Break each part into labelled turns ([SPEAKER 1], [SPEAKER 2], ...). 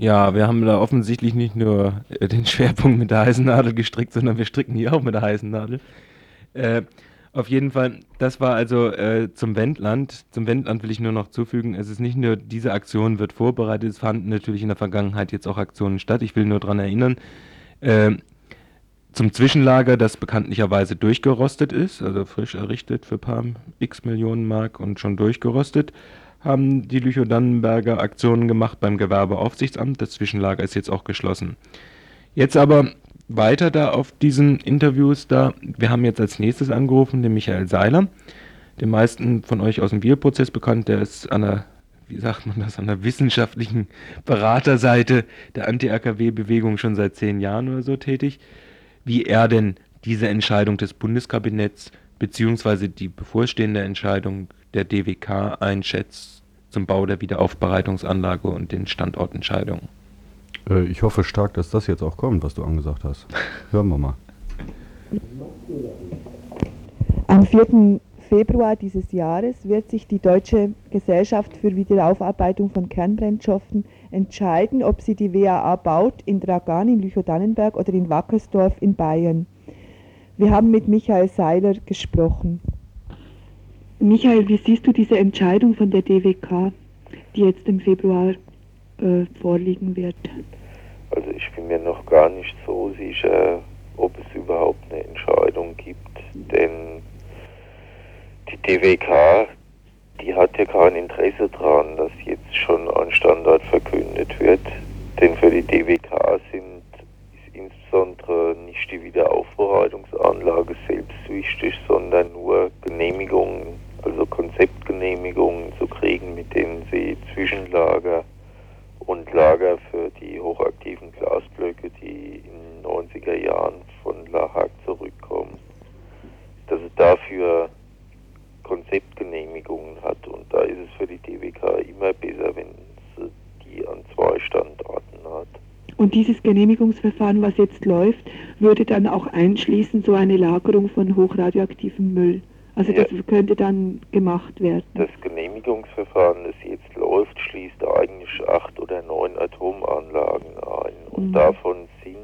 [SPEAKER 1] Ja, wir haben da offensichtlich nicht nur äh, den Schwerpunkt mit der heißen Nadel gestrickt, sondern wir stricken hier auch mit der heißen Nadel. Äh, auf jeden Fall, das war also äh, zum Wendland. Zum Wendland will ich nur noch zufügen, es ist nicht nur diese Aktion wird vorbereitet, es fanden natürlich in der Vergangenheit jetzt auch Aktionen statt. Ich will nur daran erinnern, äh, zum Zwischenlager, das bekanntlicherweise durchgerostet ist, also frisch errichtet für ein paar x Millionen Mark und schon durchgerostet, haben die Lüchow-Dannenberger Aktionen gemacht beim Gewerbeaufsichtsamt. Das Zwischenlager ist jetzt auch geschlossen. Jetzt aber weiter da auf diesen Interviews da. Wir haben jetzt als nächstes angerufen den Michael Seiler, den meisten von euch aus dem Bielprozess bekannt. Der ist an der, wie sagt man das, an der wissenschaftlichen Beraterseite der Anti-AKW-Bewegung schon seit zehn Jahren oder so tätig. Wie er denn diese Entscheidung des Bundeskabinetts beziehungsweise die bevorstehende Entscheidung der DWK einschätzt zum Bau der Wiederaufbereitungsanlage und den Standortentscheidungen.
[SPEAKER 2] Äh, ich hoffe stark, dass das jetzt auch kommt, was du angesagt hast. Hören wir mal.
[SPEAKER 3] Am 4. Februar dieses Jahres wird sich die Deutsche Gesellschaft für Wiederaufarbeitung von Kernbrennstoffen entscheiden, ob sie die WAA baut in Dragan in Lüchow-Dannenberg oder in Wackersdorf in Bayern. Wir haben mit Michael Seiler gesprochen. Michael, wie siehst du diese Entscheidung von der DWK, die jetzt im Februar äh, vorliegen wird?
[SPEAKER 4] Also ich bin mir noch gar nicht so sicher, ob es überhaupt eine Entscheidung gibt, denn die DWK, die hat ja kein Interesse daran, dass jetzt schon ein Standard verkündet wird, denn für die DWK sind insbesondere nicht die Wiederaufbereitungsanlage selbst wichtig, sondern nur Genehmigungen also Konzeptgenehmigungen zu kriegen, mit denen sie Zwischenlager und Lager für die hochaktiven Glasblöcke, die in den 90er Jahren von La Hague zurückkommen, dass es dafür Konzeptgenehmigungen hat. Und da ist es für die DWK immer besser, wenn sie die an zwei Standorten hat.
[SPEAKER 3] Und dieses Genehmigungsverfahren, was jetzt läuft, würde dann auch einschließen, so eine Lagerung von hochradioaktivem Müll? Also das ja. könnte dann gemacht werden.
[SPEAKER 4] Das Genehmigungsverfahren, das jetzt läuft, schließt eigentlich acht oder neun Atomanlagen ein. Und mhm. davon sind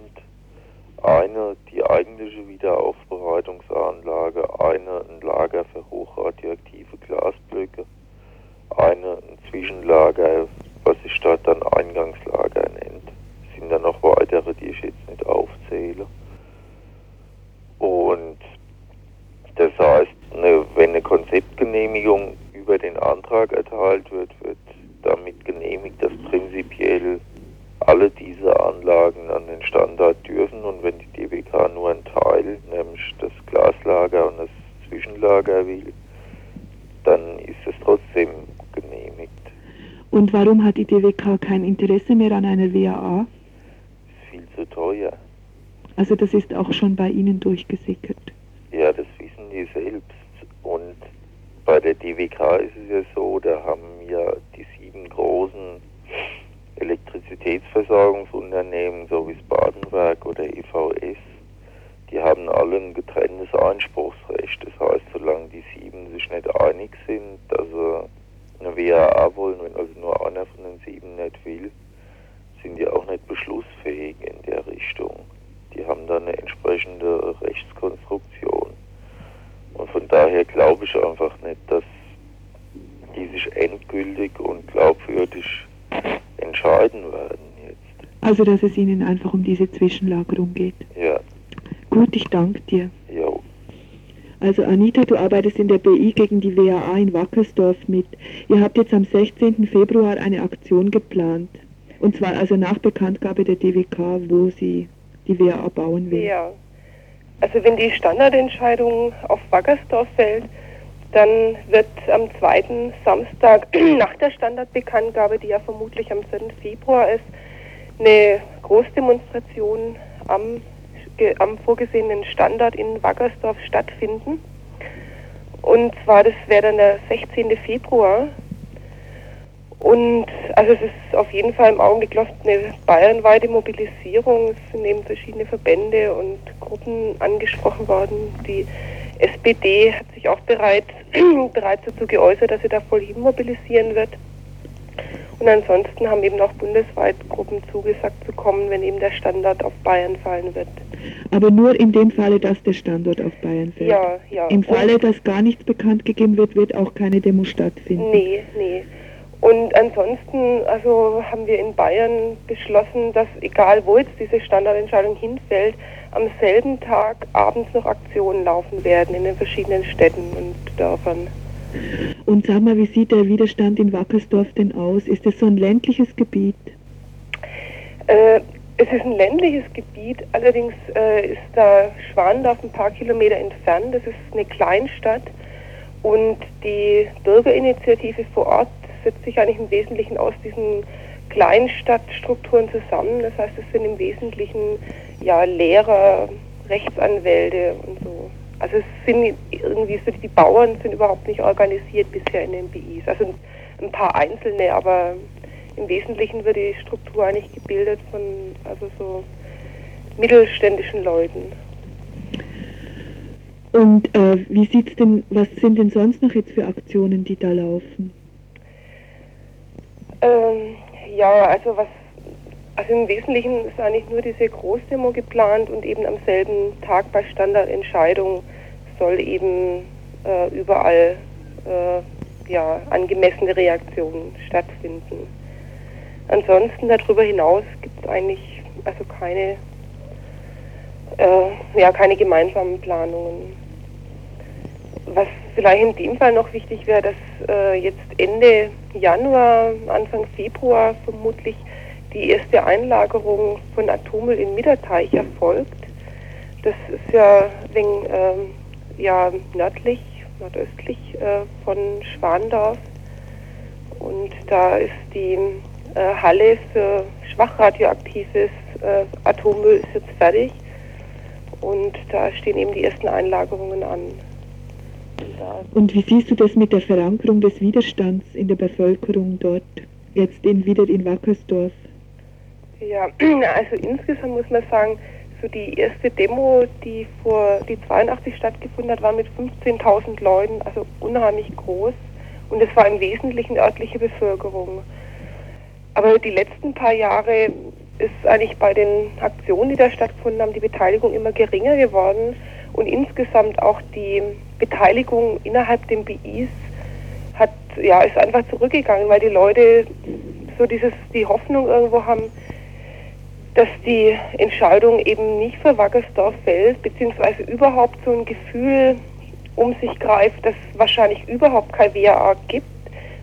[SPEAKER 4] eine die eigentliche Wiederaufbereitungsanlage, eine ein Lager für hochradioaktive Glasblöcke, eine ein Zwischenlager, was sich dort dann Eingangslager nennt. Es sind dann noch weitere, die ich jetzt nicht aufzähle. Und das heißt, eine, wenn eine Konzeptgenehmigung über den Antrag erteilt wird, wird damit genehmigt, dass prinzipiell alle diese Anlagen an den Standard dürfen und wenn die DBK nur einen Teil, nämlich das Glaslager und das Zwischenlager will, dann ist es trotzdem genehmigt.
[SPEAKER 3] Und warum hat die DWK kein Interesse mehr an einer WAA?
[SPEAKER 4] Ist viel zu teuer.
[SPEAKER 3] Also das ist auch schon bei Ihnen durchgesickert.
[SPEAKER 4] Ja, das wissen die selbst. Und bei der DWK ist es ja so, da haben ja die sieben großen Elektrizitätsversorgungsunternehmen, so wie das Badenwerk oder EVS, die haben alle ein getrenntes Einspruchsrecht. Das heißt, solange die sieben sich nicht einig sind, dass sie eine WAA wollen, wenn also nur einer von den sieben nicht will, sind die auch nicht beschlussfähig in der Richtung. Die haben dann eine entsprechende Rechtskonstruktion. Von daher glaube ich einfach nicht, dass die sich endgültig und glaubwürdig entscheiden werden jetzt.
[SPEAKER 3] Also, dass es Ihnen einfach um diese Zwischenlagerung geht.
[SPEAKER 4] Ja.
[SPEAKER 3] Gut, ich danke dir.
[SPEAKER 4] Jo.
[SPEAKER 3] Also Anita, du arbeitest in der BI gegen die WAA in Wackersdorf mit. Ihr habt jetzt am 16. Februar eine Aktion geplant. Und zwar also nach Bekanntgabe der DWK, wo sie die WAA bauen will.
[SPEAKER 5] Ja. Also wenn die Standardentscheidung auf Wackersdorf fällt, dann wird am zweiten Samstag nach der Standardbekanntgabe, die ja vermutlich am 4. Februar ist, eine Großdemonstration am, am vorgesehenen Standard in Wackersdorf stattfinden. Und zwar, das wäre dann der 16. Februar. Und also es ist auf jeden Fall im Augenblick läuft eine bayernweite Mobilisierung. Es sind eben verschiedene Verbände und Gruppen angesprochen worden. Die SPD hat sich auch bereit, bereits dazu geäußert, dass sie da voll hin mobilisieren wird. Und ansonsten haben eben auch bundesweit Gruppen zugesagt zu kommen, wenn eben der Standort auf Bayern fallen wird.
[SPEAKER 3] Aber nur in dem Falle, dass der Standort auf Bayern fällt.
[SPEAKER 5] Ja, ja.
[SPEAKER 3] Im Falle,
[SPEAKER 5] Und-
[SPEAKER 3] dass gar nichts bekannt gegeben wird, wird auch keine Demo stattfinden.
[SPEAKER 5] Nee, nee. Und ansonsten, also haben wir in Bayern beschlossen, dass egal wo jetzt diese Standardentscheidung hinfällt, am selben Tag abends noch Aktionen laufen werden in den verschiedenen Städten und Dörfern.
[SPEAKER 3] Und sag mal, wie sieht der Widerstand in Wackersdorf denn aus? Ist es so ein ländliches Gebiet?
[SPEAKER 5] Äh, es ist ein ländliches Gebiet, allerdings äh, ist da Schwandorf ein paar Kilometer entfernt. Das ist eine Kleinstadt und die Bürgerinitiative vor Ort setzt sich eigentlich im Wesentlichen aus diesen Kleinstadtstrukturen zusammen. Das heißt, es sind im Wesentlichen ja Lehrer, Rechtsanwälte und so. Also es sind irgendwie so die Bauern sind überhaupt nicht organisiert bisher in den BIs. Also ein paar Einzelne, aber im Wesentlichen wird die Struktur eigentlich gebildet von also so mittelständischen Leuten.
[SPEAKER 3] Und äh, wie sieht's denn, was sind denn sonst noch jetzt für Aktionen, die da laufen?
[SPEAKER 5] Ähm, ja, also was also im Wesentlichen ist eigentlich nur diese Großdemo geplant und eben am selben Tag bei Standardentscheidung soll eben äh, überall äh, ja, angemessene Reaktionen stattfinden. Ansonsten darüber hinaus gibt es eigentlich also keine, äh, ja, keine gemeinsamen Planungen. Was vielleicht in dem Fall noch wichtig wäre, dass äh, jetzt Ende Januar, Anfang Februar vermutlich die erste Einlagerung von Atommüll in Mitterteich erfolgt. Das ist ja wegen, ähm, ja, nördlich, nordöstlich äh, von Schwandorf. Und da ist die äh, Halle für schwach radioaktives äh, Atommüll ist jetzt fertig. Und da stehen eben die ersten Einlagerungen an. Und
[SPEAKER 3] wie siehst du das mit der Verankerung des Widerstands in der Bevölkerung dort, jetzt in, wieder in Wackersdorf?
[SPEAKER 5] Ja, also insgesamt muss man sagen, so die erste Demo, die vor die 82 stattgefunden hat, war mit 15.000 Leuten, also unheimlich groß. Und es war im Wesentlichen örtliche Bevölkerung. Aber die letzten paar Jahre ist eigentlich bei den Aktionen, die da stattgefunden haben, die Beteiligung immer geringer geworden und insgesamt auch die Beteiligung innerhalb den BIs hat ja ist einfach zurückgegangen, weil die Leute so dieses die Hoffnung irgendwo haben, dass die Entscheidung eben nicht für Wackersdorf fällt, beziehungsweise überhaupt so ein Gefühl um sich greift, dass es wahrscheinlich überhaupt kein WAA gibt,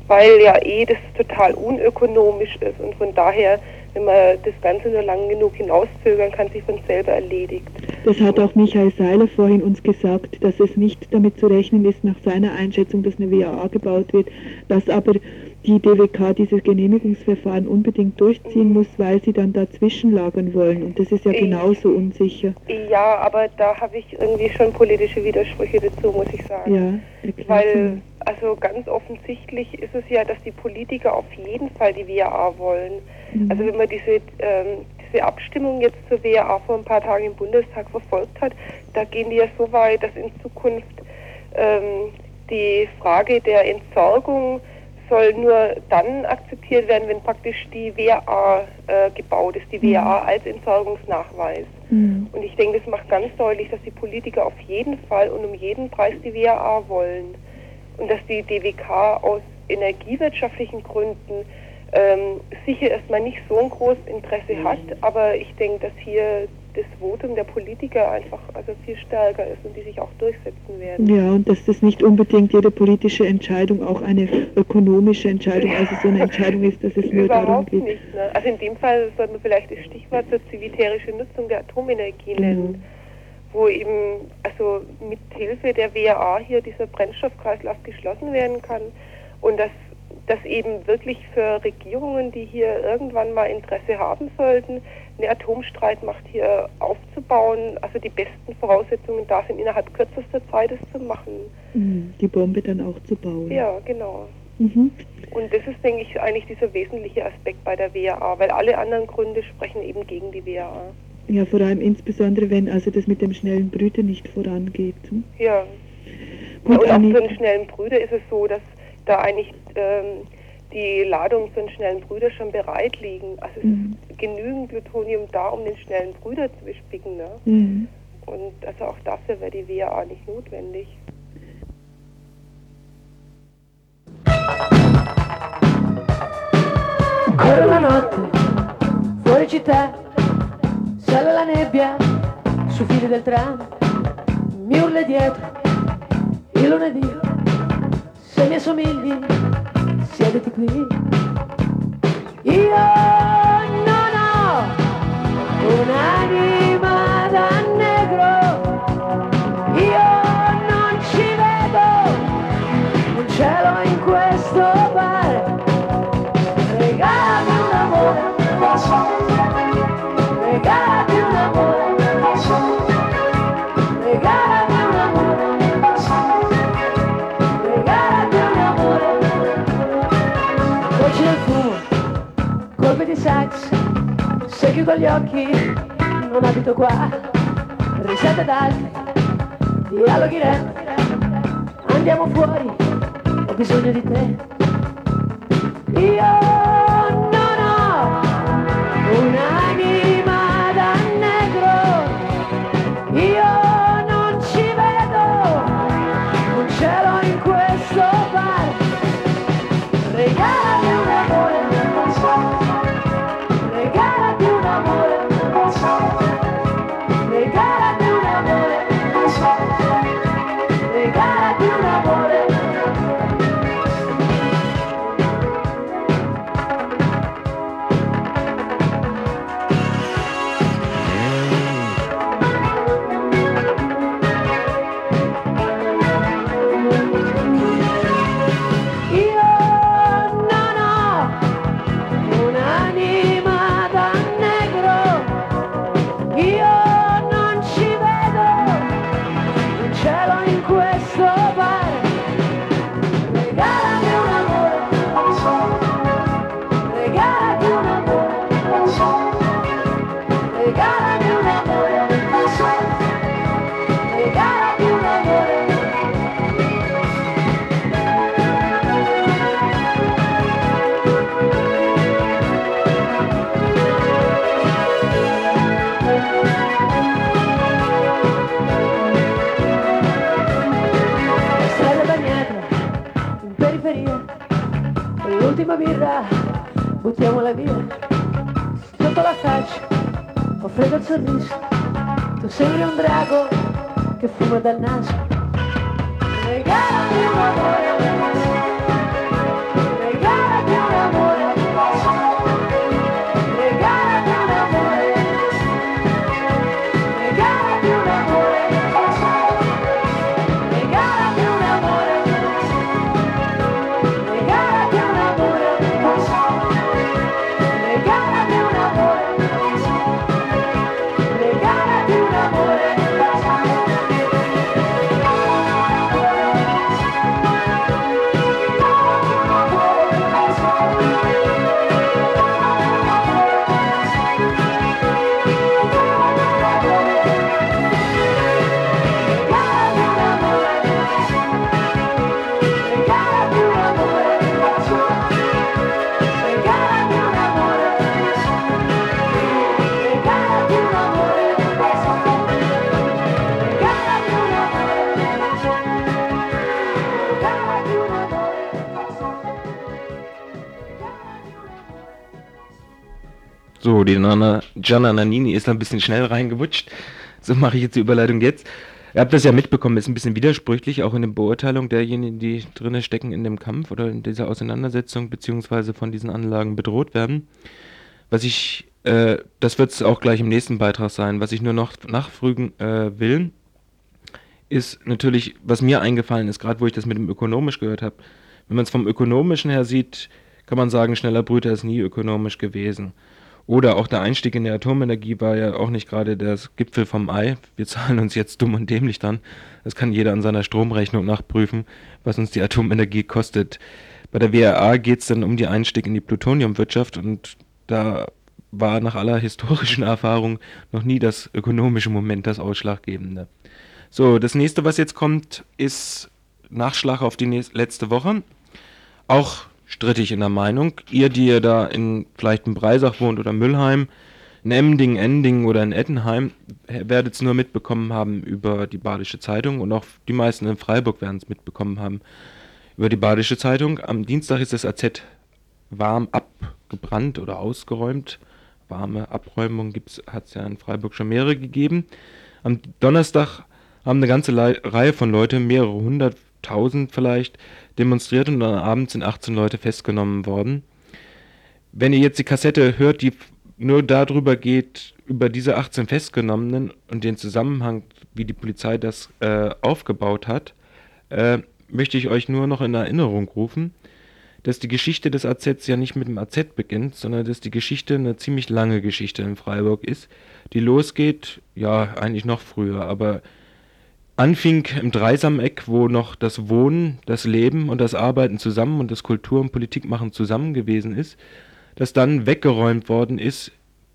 [SPEAKER 5] weil ja eh das total unökonomisch ist und von daher, wenn man das Ganze nur lang genug hinauszögern kann, sich von selber erledigt.
[SPEAKER 3] Das hat auch Michael Seiler vorhin uns gesagt, dass es nicht damit zu rechnen ist, nach seiner Einschätzung, dass eine WAA gebaut wird, dass aber die DWK dieses Genehmigungsverfahren unbedingt durchziehen muss, weil sie dann dazwischen lagern wollen. Und das ist ja
[SPEAKER 5] Ich-
[SPEAKER 3] genauso unsicher.
[SPEAKER 5] Ja, aber da habe ich irgendwie schon politische Widersprüche dazu, muss ich sagen.
[SPEAKER 3] Ja, erklär's
[SPEAKER 5] Weil, also ganz offensichtlich ist es ja, dass die Politiker auf jeden Fall die WAA wollen.
[SPEAKER 3] Mhm.
[SPEAKER 5] Also wenn man diese, ähm, diese Abstimmung jetzt zur WAA vor ein paar Tagen im Bundestag verfolgt hat, da gehen die ja so weit, dass in Zukunft ähm, die Frage der Entsorgung soll nur dann akzeptiert werden, wenn praktisch die WAA äh, gebaut ist, die WAA als Entsorgungsnachweis.
[SPEAKER 3] Mhm.
[SPEAKER 5] Und ich denke, das macht ganz deutlich, dass die Politiker auf jeden Fall und um jeden Preis die WAA wollen. Und dass die DWK aus energiewirtschaftlichen Gründen ähm, sicher erstmal nicht so ein großes Interesse hat, aber ich denke, dass hier das Votum der Politiker einfach also viel stärker ist und die sich auch durchsetzen werden.
[SPEAKER 3] Ja, und dass das nicht unbedingt jede politische Entscheidung auch eine ökonomische Entscheidung, also so eine Entscheidung ist, dass es nur darum
[SPEAKER 5] Überhaupt
[SPEAKER 3] geht.
[SPEAKER 5] nicht. Ne? Also in dem Fall sollte man vielleicht das Stichwort zur zivitärische Nutzung der Atomenergie
[SPEAKER 3] Genau.
[SPEAKER 5] nennen, wo eben also mit Hilfe der WAA hier dieser Brennstoffkreislauf geschlossen werden kann und dass dass eben wirklich für Regierungen, die hier irgendwann mal Interesse haben sollten, eine Atomstreitmacht hier aufzubauen, also die besten Voraussetzungen da sind, innerhalb kürzester Zeit es zu machen.
[SPEAKER 3] Mhm, Die Bombe dann auch zu bauen.
[SPEAKER 5] Ja, genau.
[SPEAKER 3] Mhm.
[SPEAKER 5] Und das ist, denke ich, eigentlich dieser wesentliche Aspekt bei der WAA, weil alle anderen Gründe sprechen eben gegen die WAA.
[SPEAKER 3] Ja, vor allem insbesondere, wenn also das mit dem schnellen Brüten nicht vorangeht. Hm?
[SPEAKER 5] Ja.
[SPEAKER 3] Gut,
[SPEAKER 5] und auch für einen schnellen Brüder ist es so, dass da eigentlich ähm, die Ladungen für einen schnellen Brüder schon bereit liegen. Also es
[SPEAKER 3] Mhm.
[SPEAKER 5] ist genügend Plutonium da, um den schnellen Brüder zu bespicken. Ne?
[SPEAKER 3] Mhm.
[SPEAKER 5] Und also auch dafür wäre die WAA nicht notwendig.
[SPEAKER 6] Corre la notte, fuori città, sale la nebbia, sui fili del tram, mi urla dietro, il lunedì, se mi assomigli, siediti qui. Io non ho un'anima da negro, occhi non abito qua, risate d'altri, dialoghi rap, andiamo fuori, ho bisogno di te. Io l'ultima birra buttiamola via sotto la faccia ho freddo il sorriso tu sembri un drago che fuma dal naso regalami un amore
[SPEAKER 1] So, die Nana, Gianna Nannini ist da ein bisschen schnell reingewutscht. So mache ich jetzt die Überleitung jetzt. Ihr habt das ja mitbekommen, ist ein bisschen widersprüchlich, auch in der Beurteilung derjenigen, die drinne stecken in dem Kampf oder in dieser Auseinandersetzung, beziehungsweise von diesen Anlagen bedroht werden. Was ich, äh, das wird es auch gleich im nächsten Beitrag sein, was ich nur noch nachfragen äh, will, ist natürlich, was mir eingefallen ist, gerade wo ich das mit dem ökonomisch gehört habe. Wenn man es vom ökonomischen her sieht, kann man sagen, schneller Brüter ist nie ökonomisch gewesen. Oder auch der Einstieg in die Atomenergie war ja auch nicht gerade das Gipfel vom Ei. Wir zahlen uns jetzt dumm und dämlich dann. Das kann jeder an seiner Stromrechnung nachprüfen, was uns die Atomenergie kostet. Bei der WRA geht es dann um den Einstieg in die Plutoniumwirtschaft und da war nach aller historischen Erfahrung noch nie das ökonomische Moment das Ausschlaggebende. So, das nächste, was jetzt kommt, ist Nachschlag auf die nächst- letzte Woche. Auch strittig in der Meinung. Ihr, die ihr da in vielleicht in Breisach wohnt oder Müllheim, in Emding, Ending oder in Ettenheim, werdet es nur mitbekommen haben über die Badische Zeitung und auch die meisten in Freiburg werden es mitbekommen haben über die Badische Zeitung. Am Dienstag ist das AZ warm abgebrannt oder ausgeräumt. Warme Abräumung hat es ja in Freiburg schon mehrere gegeben. Am Donnerstag haben eine ganze Le Reihe von Leuten, mehrere hunderttausend vielleicht, demonstriert und dann abends sind 18 Leute festgenommen worden. Wenn ihr jetzt die Kassette hört, die nur darüber geht, über diese 18 Festgenommenen und den Zusammenhang, wie die Polizei das äh, aufgebaut hat, äh, möchte ich euch nur noch in Erinnerung rufen, dass die Geschichte des AZ ja nicht mit dem AZ beginnt, sondern dass die Geschichte eine ziemlich lange Geschichte in Freiburg ist, die losgeht, ja, eigentlich noch früher, aber anfing im Dreisameck, wo noch das Wohnen, das Leben und das Arbeiten zusammen und das Kultur- und Politikmachen zusammen gewesen ist, das dann weggeräumt worden ist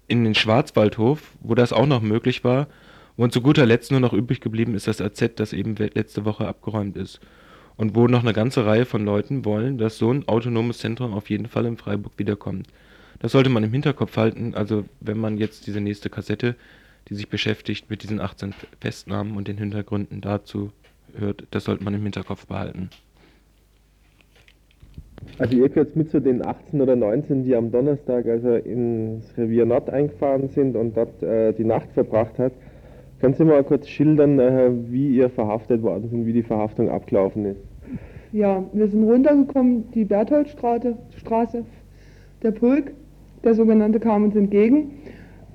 [SPEAKER 1] in den Schwarzwaldhof, wo das auch noch möglich war, und zu guter Letzt nur noch übrig geblieben ist das AZ, das eben letzte Woche abgeräumt ist. Und wo noch eine ganze Reihe von Leuten wollen, dass so ein autonomes Zentrum auf jeden Fall in Freiburg wiederkommt. Das sollte man im Hinterkopf halten, also wenn man jetzt diese nächste Kassette die sich beschäftigt mit diesen 18 Festnahmen und den Hintergründen dazu hört. Das sollte man im Hinterkopf behalten.
[SPEAKER 7] Also ihr gehört mit zu den 18 oder 19, die am Donnerstag also ins Revier Nord eingefahren sind und dort äh, die Nacht verbracht hat. Können Sie mal kurz schildern, äh, wie ihr verhaftet worden sind, wie die Verhaftung abgelaufen ist?
[SPEAKER 8] Ja, wir sind runtergekommen, die Bertholdstraße, Straße, der Pulk, der sogenannte, kam uns entgegen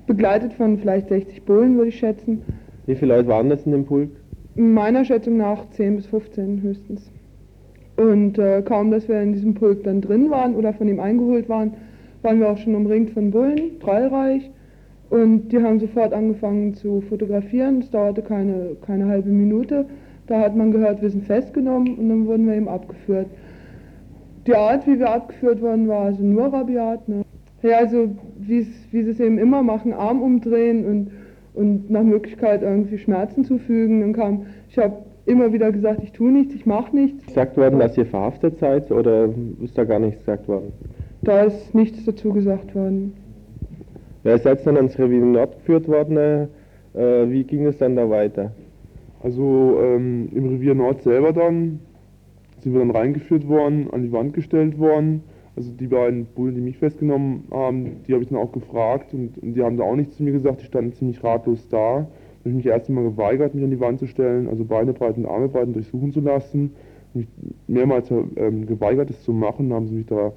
[SPEAKER 8] begleitet von vielleicht 60 Bullen, würde ich schätzen.
[SPEAKER 7] Wie viele Leute waren das in dem Pulk?
[SPEAKER 8] Meiner Schätzung nach 10 bis 15 höchstens. Und äh, kaum, dass wir in diesem Pulk dann drin waren oder von ihm eingeholt waren, waren wir auch schon umringt von Bullen, dreilreich. Und die haben sofort angefangen zu fotografieren. Es dauerte keine, keine halbe Minute. Da hat man gehört, wir sind festgenommen und dann wurden wir eben abgeführt. Die Art, wie wir abgeführt wurden, war also nur rabiat. Ne? Ja, also wie sie es eben immer machen, Arm umdrehen und, und nach Möglichkeit irgendwie Schmerzen zufügen. Dann kam, ich habe immer wieder gesagt, ich tue nichts, ich mache nichts.
[SPEAKER 7] Gesagt worden, dass ihr verhaftet seid oder ist da gar nichts gesagt worden?
[SPEAKER 8] Da ist nichts dazu gesagt worden.
[SPEAKER 7] Ja, ihr seid dann ans Revier Nord geführt worden. Äh, wie ging es dann da weiter?
[SPEAKER 9] Also ähm, im Revier Nord selber dann sind wir dann reingeführt worden, an die Wand gestellt worden also die beiden Bullen, die mich festgenommen haben, die habe ich dann auch gefragt und, und, die haben da auch nichts zu mir gesagt, die standen ziemlich ratlos da. Da habe ich mich erst einmal geweigert, mich an die Wand zu stellen, also Beine breit und Arme breit durchsuchen zu lassen. Mich mehrmals ähm, geweigert, es zu machen, haben sie mich da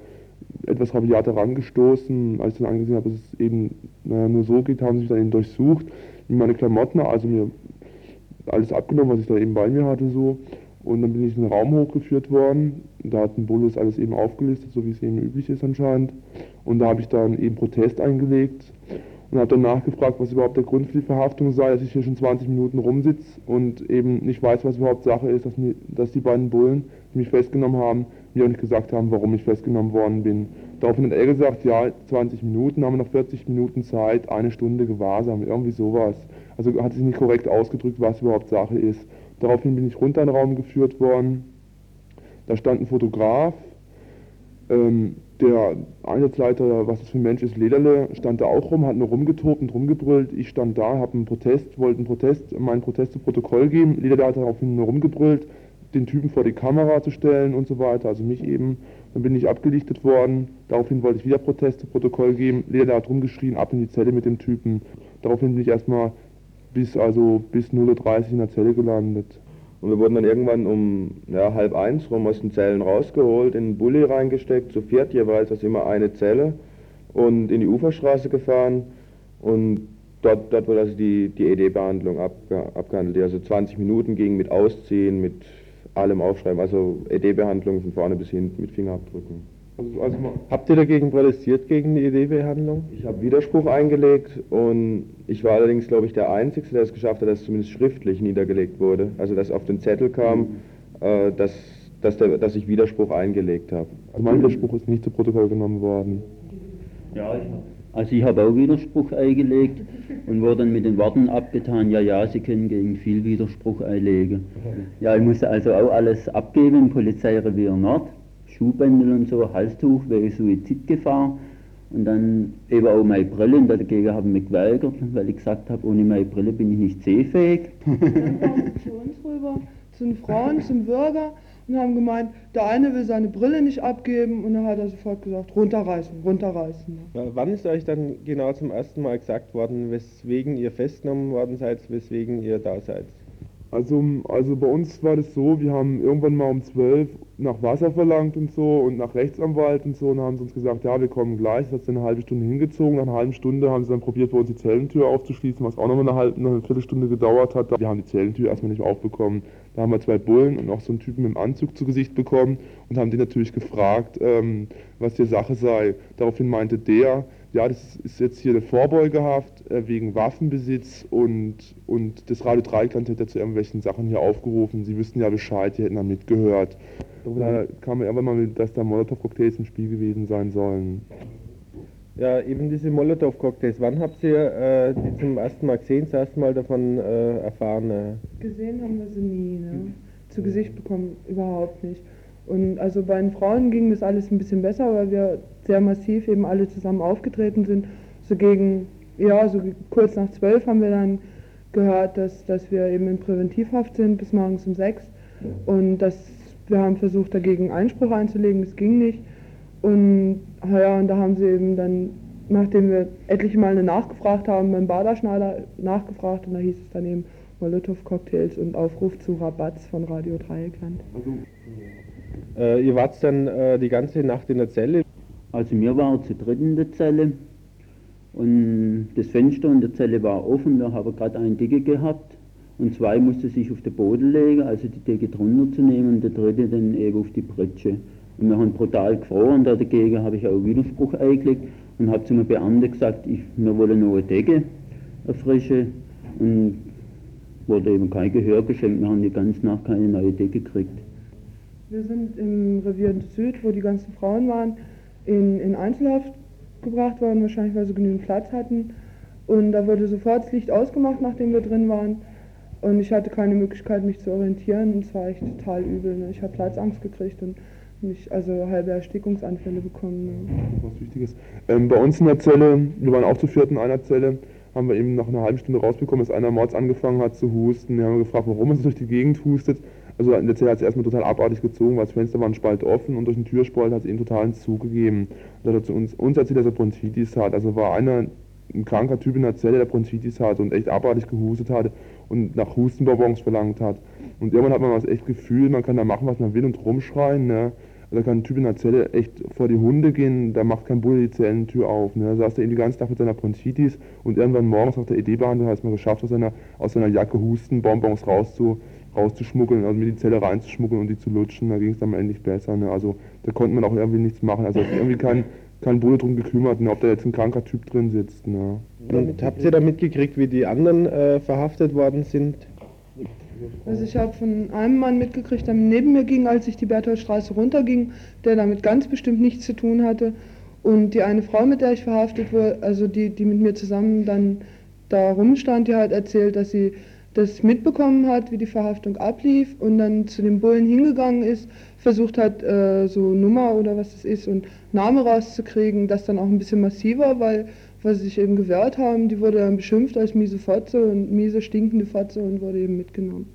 [SPEAKER 9] etwas rabiater rangestoßen. Als ich dann angesehen habe, dass es eben naja, nur so geht, haben sie mich dann eben durchsucht, meine Klamotten, also mir alles abgenommen, was ich da eben bei mir hatte, so. Und dann bin ich in den Raum hochgeführt worden. Da hat ein Bullis alles eben aufgelistet, so wie es eben üblich ist anscheinend. Und da habe ich dann eben Protest eingelegt und habe dann nachgefragt, was überhaupt der Grund für die Verhaftung sei, dass ich hier schon 20 Minuten rumsitze und eben nicht weiß, was überhaupt Sache ist, dass, mir, dass die beiden Bullen, die mich festgenommen haben, mir auch nicht gesagt haben, warum ich festgenommen worden bin. Daraufhin hat er gesagt, ja, 20 Minuten, haben wir noch 40 Minuten Zeit, eine Stunde Gewahrsam, irgendwie sowas. Also hat sich nicht korrekt ausgedrückt, was überhaupt Sache ist. Daraufhin bin ich runter in den Raum geführt worden. Da stand ein Fotograf. Ähm, der Einsatzleiter, was das für ein Mensch ist, Lederle, stand da auch rum, hat nur rumgetobt und rumgebrüllt. Ich stand da, habe einen Protest, wollte einen Protest, meinen Protest zu Protokoll geben. Lederle hat daraufhin nur rumgebrüllt, den Typen vor die Kamera zu stellen und so weiter, also mich eben. Dann bin ich abgelichtet worden. Daraufhin wollte ich wieder Protest zu Protokoll geben. Lederle hat rumgeschrien, ab in die Zelle mit dem Typen. Daraufhin bin ich erstmal bis also bis 0.30 Uhr in der Zelle gelandet.
[SPEAKER 7] Und wir wurden dann irgendwann um ja, halb eins rum aus den Zellen rausgeholt, in den Bulli reingesteckt, zu viert jeweils, also immer eine Zelle und in die Uferstraße gefahren und dort, dort wurde also die, die ED-Behandlung abge, abgehandelt, die also 20 Minuten ging mit Ausziehen, mit allem Aufschreiben, also ED-Behandlung von vorne bis hinten mit Fingerabdrücken. Also, also Habt ihr dagegen protestiert gegen die ED-Behandlung? Ich habe Widerspruch eingelegt und ich war allerdings, glaube ich, der Einzige, der es geschafft hat, dass es zumindest schriftlich niedergelegt wurde. Also dass auf den Zettel kam, mhm. äh, dass, dass, der, dass ich Widerspruch eingelegt habe.
[SPEAKER 9] Also mein Widerspruch ist nicht zu Protokoll genommen worden.
[SPEAKER 10] Ja, ich also ich habe auch Widerspruch eingelegt und wurde dann mit den Worten abgetan, ja, ja, Sie können gegen viel Widerspruch einlegen. Ja, ich musste also auch alles abgeben im Polizeirevier Nord Schuhbändel und so, Halstuch wegen Suizidgefahr. Und dann eben auch meine Brille, und dagegen haben mich geweigert, weil ich gesagt habe, ohne meine Brille bin ich nicht sehfähig.
[SPEAKER 8] Dann kamen sie zu uns rüber, zu den Frauen, zum Bürger und haben gemeint, der eine will seine Brille nicht abgeben und dann hat er sofort gesagt, runterreißen, runterreißen.
[SPEAKER 11] Ja, wann ist euch dann genau zum ersten Mal gesagt worden, weswegen ihr festgenommen worden seid, weswegen ihr da seid?
[SPEAKER 9] Also, also bei uns war das so, wir haben irgendwann mal um 12 nach Wasser verlangt und so und nach Rechtsanwalt und so und haben sie uns gesagt, ja, wir kommen gleich. Das hat sie eine halbe Stunde hingezogen. Nach einer halben Stunde haben sie dann probiert, bei uns die Zellentür aufzuschließen, was auch nochmal eine, halbe, eine Viertelstunde gedauert hat. Wir haben die Zellentür erstmal nicht aufbekommen. Da haben wir zwei Bullen und auch so einen Typen im Anzug zu Gesicht bekommen und haben den natürlich gefragt, ähm, was die Sache sei. Daraufhin meinte der, ja, das ist jetzt hier eine Vorbeugehaft äh, wegen Waffenbesitz und, und das Radio Dreikland hätte zu irgendwelchen Sachen hier aufgerufen. Sie wüssten ja Bescheid, die hätten da mitgehört. Da kam irgendwann mal mit, dass da Molotow-Cocktails im Spiel gewesen sein sollen.
[SPEAKER 11] Ja, eben diese Molotow-Cocktails. Wann habt ihr äh, die zum ersten Mal gesehen, das erste Mal davon äh, erfahren? Äh?
[SPEAKER 8] Gesehen haben wir sie nie, ne? Zu Gesicht bekommen überhaupt nicht. Und also bei den Frauen ging das alles ein bisschen besser, weil wir sehr massiv eben alle zusammen aufgetreten sind. So gegen, ja, so kurz nach zwölf haben wir dann gehört, dass, dass wir eben in Präventivhaft sind bis morgens um sechs. Und dass wir haben versucht, dagegen Einspruch einzulegen, das ging nicht. Und ja, und da haben sie eben dann, nachdem wir etliche Male nachgefragt haben, beim Baderschneider nachgefragt und da hieß es dann eben Molotow-Cocktails und Aufruf zu Rabatz von Radio Dreieckland.
[SPEAKER 11] Also, äh, ihr wart dann äh, die ganze Nacht in der Zelle?
[SPEAKER 10] Also wir waren zu dritt in der Zelle und das Fenster in der Zelle war offen. Wir haben gerade eine Decke gehabt und zwei mussten sich auf den Boden legen, also die Decke drunter zu nehmen und der dritte dann eben auf die Pritsche. Und wir haben brutal gefroren, dagegen habe ich auch Widerspruch eingelegt und habe zu einem Beamten gesagt, ich, wir wollen noch eine Decke erfrischen und wurde eben kein Gehör geschenkt, wir haben die ganze Nacht keine neue Decke gekriegt.
[SPEAKER 8] Wir sind im Revier Süd, wo die ganzen Frauen waren, in, in Einzelhaft gebracht worden, wahrscheinlich weil sie genügend Platz hatten. Und da wurde sofort das Licht ausgemacht, nachdem wir drin waren. Und ich hatte keine Möglichkeit, mich zu orientieren. Und es war echt total übel. Ne? Ich habe Platzangst gekriegt und mich, also halbe Erstickungsanfälle bekommen. Ne?
[SPEAKER 9] Was Wichtiges. Ähm, bei uns in der Zelle, wir waren auch zu viert in einer Zelle, haben wir eben nach einer halben Stunde rausbekommen, dass einer Mords angefangen hat zu husten. Wir haben gefragt, warum er durch die Gegend hustet. Also in der Zelle hat es erstmal total abartig gezogen, weil das Fenster war ein Spalt offen und durch den Türspalt hat es ihm total zugegeben. Und hat er zu uns, uns erzählt, dass er Bronchitis hat. Also war einer ein kranker Typ in der Zelle, der Bronchitis hat und echt abartig gehustet hat und nach Hustenbonbons verlangt hat. Und irgendwann hat man das echt Gefühl, man kann da machen, was man will und rumschreien. Ne? Also da kann ein Typ in der Zelle echt vor die Hunde gehen, da macht kein Bulle die Zellentür auf. Ne? Da saß er eben den ganzen Tag mit seiner Bronchitis und irgendwann morgens nach der ED-Behandlung hat es mal geschafft, aus seiner, aus seiner Jacke Hustenbonbons rauszu, rauszuschmuggeln, also mit die Zelle reinzuschmuggeln und die zu lutschen. Da ging es dann endlich besser. Ne? Also da konnte man auch irgendwie nichts machen. Also hat irgendwie kein, kein Bulle drum gekümmert, ne? ob da jetzt ein kranker Typ drin sitzt. Ne?
[SPEAKER 11] Und habt ihr da mitgekriegt, wie die anderen äh, verhaftet worden sind?
[SPEAKER 8] Also ich habe von einem Mann mitgekriegt, der neben mir ging, als ich die Bertholdstraße runterging, der damit ganz bestimmt nichts zu tun hatte. Und die eine Frau, mit der ich verhaftet wurde, also die, die mit mir zusammen dann da rumstand, die hat erzählt, dass sie das mitbekommen hat, wie die Verhaftung ablief und dann zu den Bullen hingegangen ist, versucht hat, äh, so Nummer oder was das ist und Name rauszukriegen, das dann auch ein bisschen massiver, weil, weil sie sich eben gewehrt haben. Die wurde dann beschimpft als miese Fotze und miese stinkende Fotze und wurde eben mitgenommen.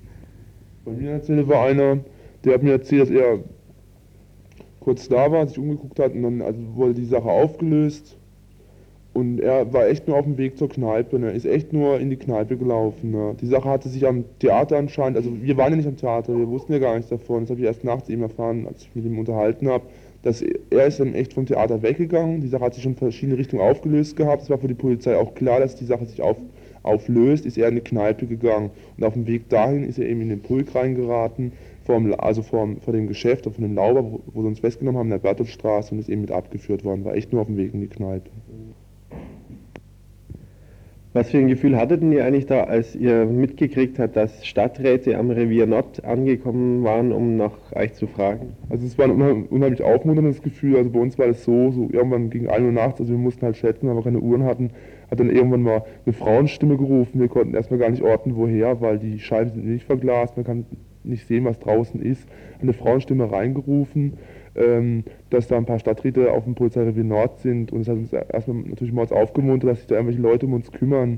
[SPEAKER 9] Bei mir Zelle war einer, der hat mir erzählt, dass er kurz da war, sich umgeguckt hat und dann also wurde die Sache aufgelöst und er war echt nur auf dem Weg zur Kneipe, ne? ist echt nur in die Kneipe gelaufen. Ne? Die Sache hatte sich am Theater anscheinend, also wir waren ja nicht am Theater, wir wussten ja gar nichts davon. Das habe ich erst nachts eben erfahren, als ich mit ihm unterhalten habe. Dass er ist dann echt vom Theater weggegangen. Die Sache hat sich schon in verschiedene Richtungen aufgelöst gehabt. Es war für die Polizei auch klar, dass die Sache sich auf, auflöst. Ist er in die Kneipe gegangen. Und auf dem Weg dahin ist er eben in den Pulk reingeraten, vom, also vom, vor dem Geschäft, von dem Lauber, wo, wo sie uns festgenommen haben, in der Bertoltstraße und ist eben mit abgeführt worden. War echt nur auf dem Weg in die Kneipe.
[SPEAKER 11] Was für ein Gefühl hattet ihr eigentlich da, als ihr mitgekriegt habt, dass Stadträte am Revier Nord angekommen waren, um nach euch zu fragen?
[SPEAKER 9] Also es war ein unheimlich aufmunterndes Gefühl. Also bei uns war das so, so irgendwann gegen 1 Uhr nachts, also wir mussten halt schätzen, weil wir keine Uhren hatten, hat dann irgendwann mal eine Frauenstimme gerufen. Wir konnten erstmal gar nicht orten, woher, weil die Scheiben sind nicht verglast, man kann nicht sehen, was draußen ist. Eine Frauenstimme reingerufen dass da ein paar Stadträte auf dem Polizeirevier Nord sind und es hat uns erstmal natürlich mords aufgemuntert, dass sich da irgendwelche Leute um uns kümmern.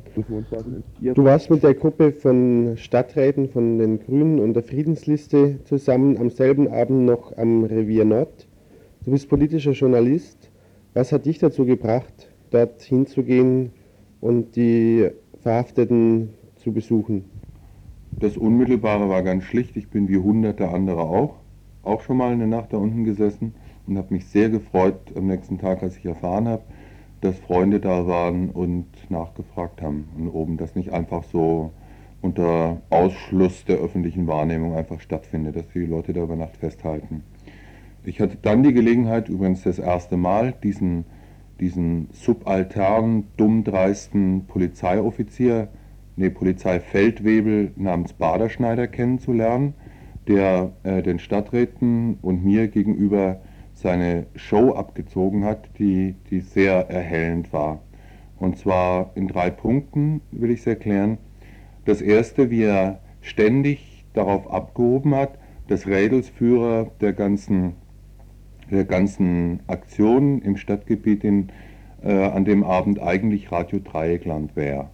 [SPEAKER 11] Du warst mit der Gruppe von Stadträten von den Grünen und der Friedensliste zusammen am selben Abend noch am Revier Nord. Du bist politischer Journalist. Was hat dich dazu gebracht, dort hinzugehen und die Verhafteten zu besuchen?
[SPEAKER 12] Das Unmittelbare war ganz schlicht. Ich bin wie hunderte andere auch, auch schon mal eine Nacht da unten gesessen und habe mich sehr gefreut am nächsten Tag, als ich erfahren habe, dass Freunde da waren und nachgefragt haben und oben das nicht einfach so unter Ausschluss der öffentlichen Wahrnehmung einfach stattfindet, dass die Leute da über Nacht festhalten. Ich hatte dann die Gelegenheit, übrigens das erste Mal, diesen, diesen subalternen, dummdreisten Polizeioffizier nee, Polizeifeldwebel namens Baderschneider kennenzulernen, der äh, den Stadträten und mir gegenüber seine Show abgezogen hat, die, die sehr erhellend war. Und zwar in drei Punkten will ich es erklären. Das erste, wie er ständig darauf abgehoben hat, dass Rädelsführer der ganzen, der ganzen Aktion im Stadtgebiet in, äh, an dem Abend eigentlich Radio Dreieckland wäre.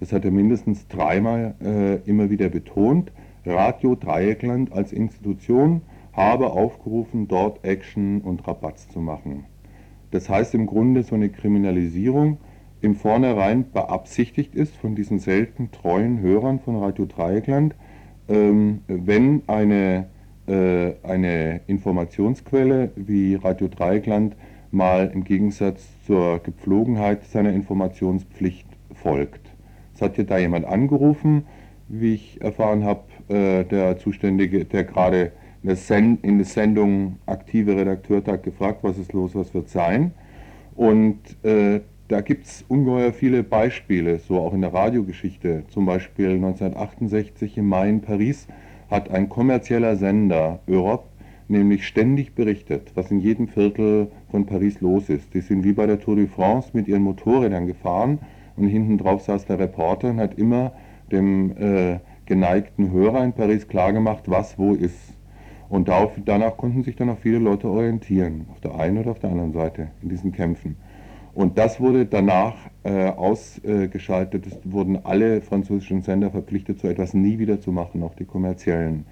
[SPEAKER 12] Das hat er mindestens dreimal äh, immer wieder betont. Radio Dreieckland als Institution habe aufgerufen, dort Action und Rabatz zu machen. Das heißt im Grunde so eine Kriminalisierung im Vornherein beabsichtigt ist von diesen selten treuen Hörern von Radio Dreieckland, ähm, wenn eine, äh, eine Informationsquelle wie Radio Dreieckland mal im Gegensatz zur Gepflogenheit seiner Informationspflicht folgt. Es hat hier da jemand angerufen, wie ich erfahren habe, äh, der Zuständige, der gerade in, in der Sendung aktive Redakteur hat gefragt, was ist los, was wird sein. Und äh, da gibt es ungeheuer viele Beispiele, so auch in der Radiogeschichte. Zum Beispiel 1968 im Mai in Paris hat ein kommerzieller Sender, Europe, nämlich ständig berichtet, was in jedem Viertel von Paris los ist. Die sind wie bei der Tour de France mit ihren Motorrädern gefahren und hinten drauf saß der Reporter und hat immer dem äh, geneigten Hörer in Paris klargemacht, was wo ist. Und darauf, danach konnten sich dann auch viele Leute orientieren, auf der einen oder auf der anderen Seite in diesen Kämpfen. Und das wurde danach äh, ausgeschaltet. Es wurden alle französischen Sender verpflichtet, so etwas nie wieder zu machen, auch die kommerziellen.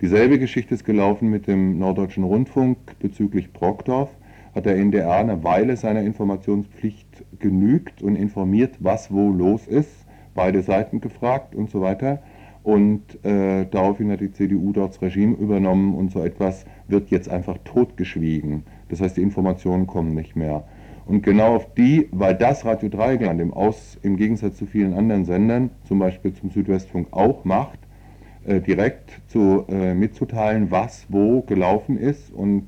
[SPEAKER 12] Dieselbe Geschichte ist gelaufen mit dem Norddeutschen Rundfunk bezüglich Brockdorf hat der NDR eine Weile seiner Informationspflicht genügt und informiert, was wo los ist, beide Seiten gefragt und so weiter. Und äh, daraufhin hat die CDU dort das Regime übernommen und so etwas wird jetzt einfach totgeschwiegen. Das heißt, die Informationen kommen nicht mehr. Und genau auf die, weil das Radio Dreieckland im, Aus, im Gegensatz zu vielen anderen Sendern, zum Beispiel zum Südwestfunk, auch macht, äh, direkt zu, äh, mitzuteilen, was wo gelaufen ist und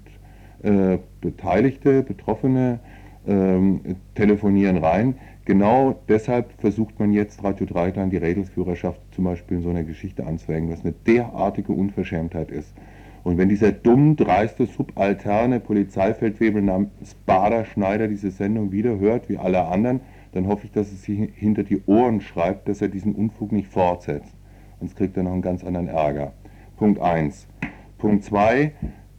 [SPEAKER 12] äh, Beteiligte, Betroffene ähm, telefonieren rein. Genau deshalb versucht man jetzt Radio Dreiklang die Rädelsführerschaft zum Beispiel in so einer Geschichte anzuhängen, was eine derartige Unverschämtheit ist. Und wenn dieser dumm, dreiste, subalterne Polizeifeldwebel namens Bader Schneider diese Sendung wieder hört, wie alle anderen, dann hoffe ich, dass es sich hinter die Ohren schreibt, dass er diesen Unfug nicht fortsetzt. Sonst kriegt er noch einen ganz anderen Ärger. Punkt 1. Punkt 2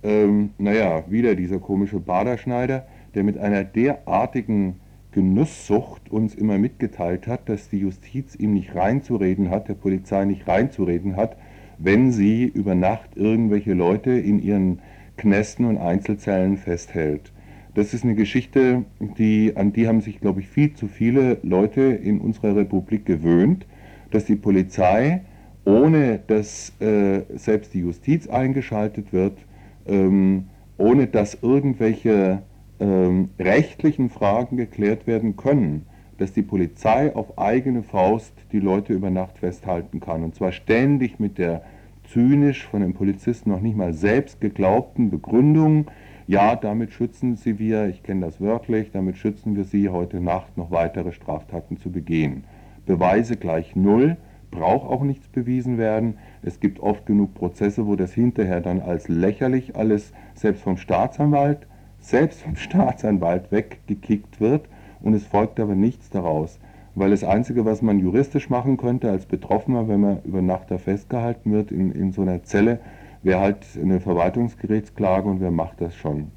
[SPEAKER 12] ähm, naja, wieder dieser komische Baderschneider, der mit einer derartigen Genusssucht uns immer mitgeteilt hat, dass die Justiz ihm nicht reinzureden hat, der Polizei nicht reinzureden hat, wenn sie über Nacht irgendwelche Leute in ihren Knästen und Einzelzellen festhält. Das ist eine Geschichte, die, an die haben sich, glaube ich, viel zu viele Leute in unserer Republik gewöhnt, dass die Polizei, ohne dass äh, selbst die Justiz eingeschaltet wird, ähm, ohne dass irgendwelche ähm, rechtlichen Fragen geklärt werden können, dass die Polizei auf eigene Faust die Leute über Nacht festhalten kann. Und zwar ständig mit der zynisch von den Polizisten noch nicht mal selbst geglaubten Begründung, ja, damit schützen sie wir, ich kenne das wörtlich, damit schützen wir sie heute Nacht noch weitere Straftaten zu begehen. Beweise gleich null, braucht auch nichts bewiesen werden. Es gibt oft genug Prozesse, wo das hinterher dann als lächerlich alles selbst vom Staatsanwalt, selbst vom Staatsanwalt weggekickt wird und es folgt aber nichts daraus. Weil das Einzige, was man juristisch machen könnte als Betroffener, wenn man über Nacht da festgehalten wird in, in so einer Zelle, wäre halt eine Verwaltungsgerichtsklage und wer macht das schon.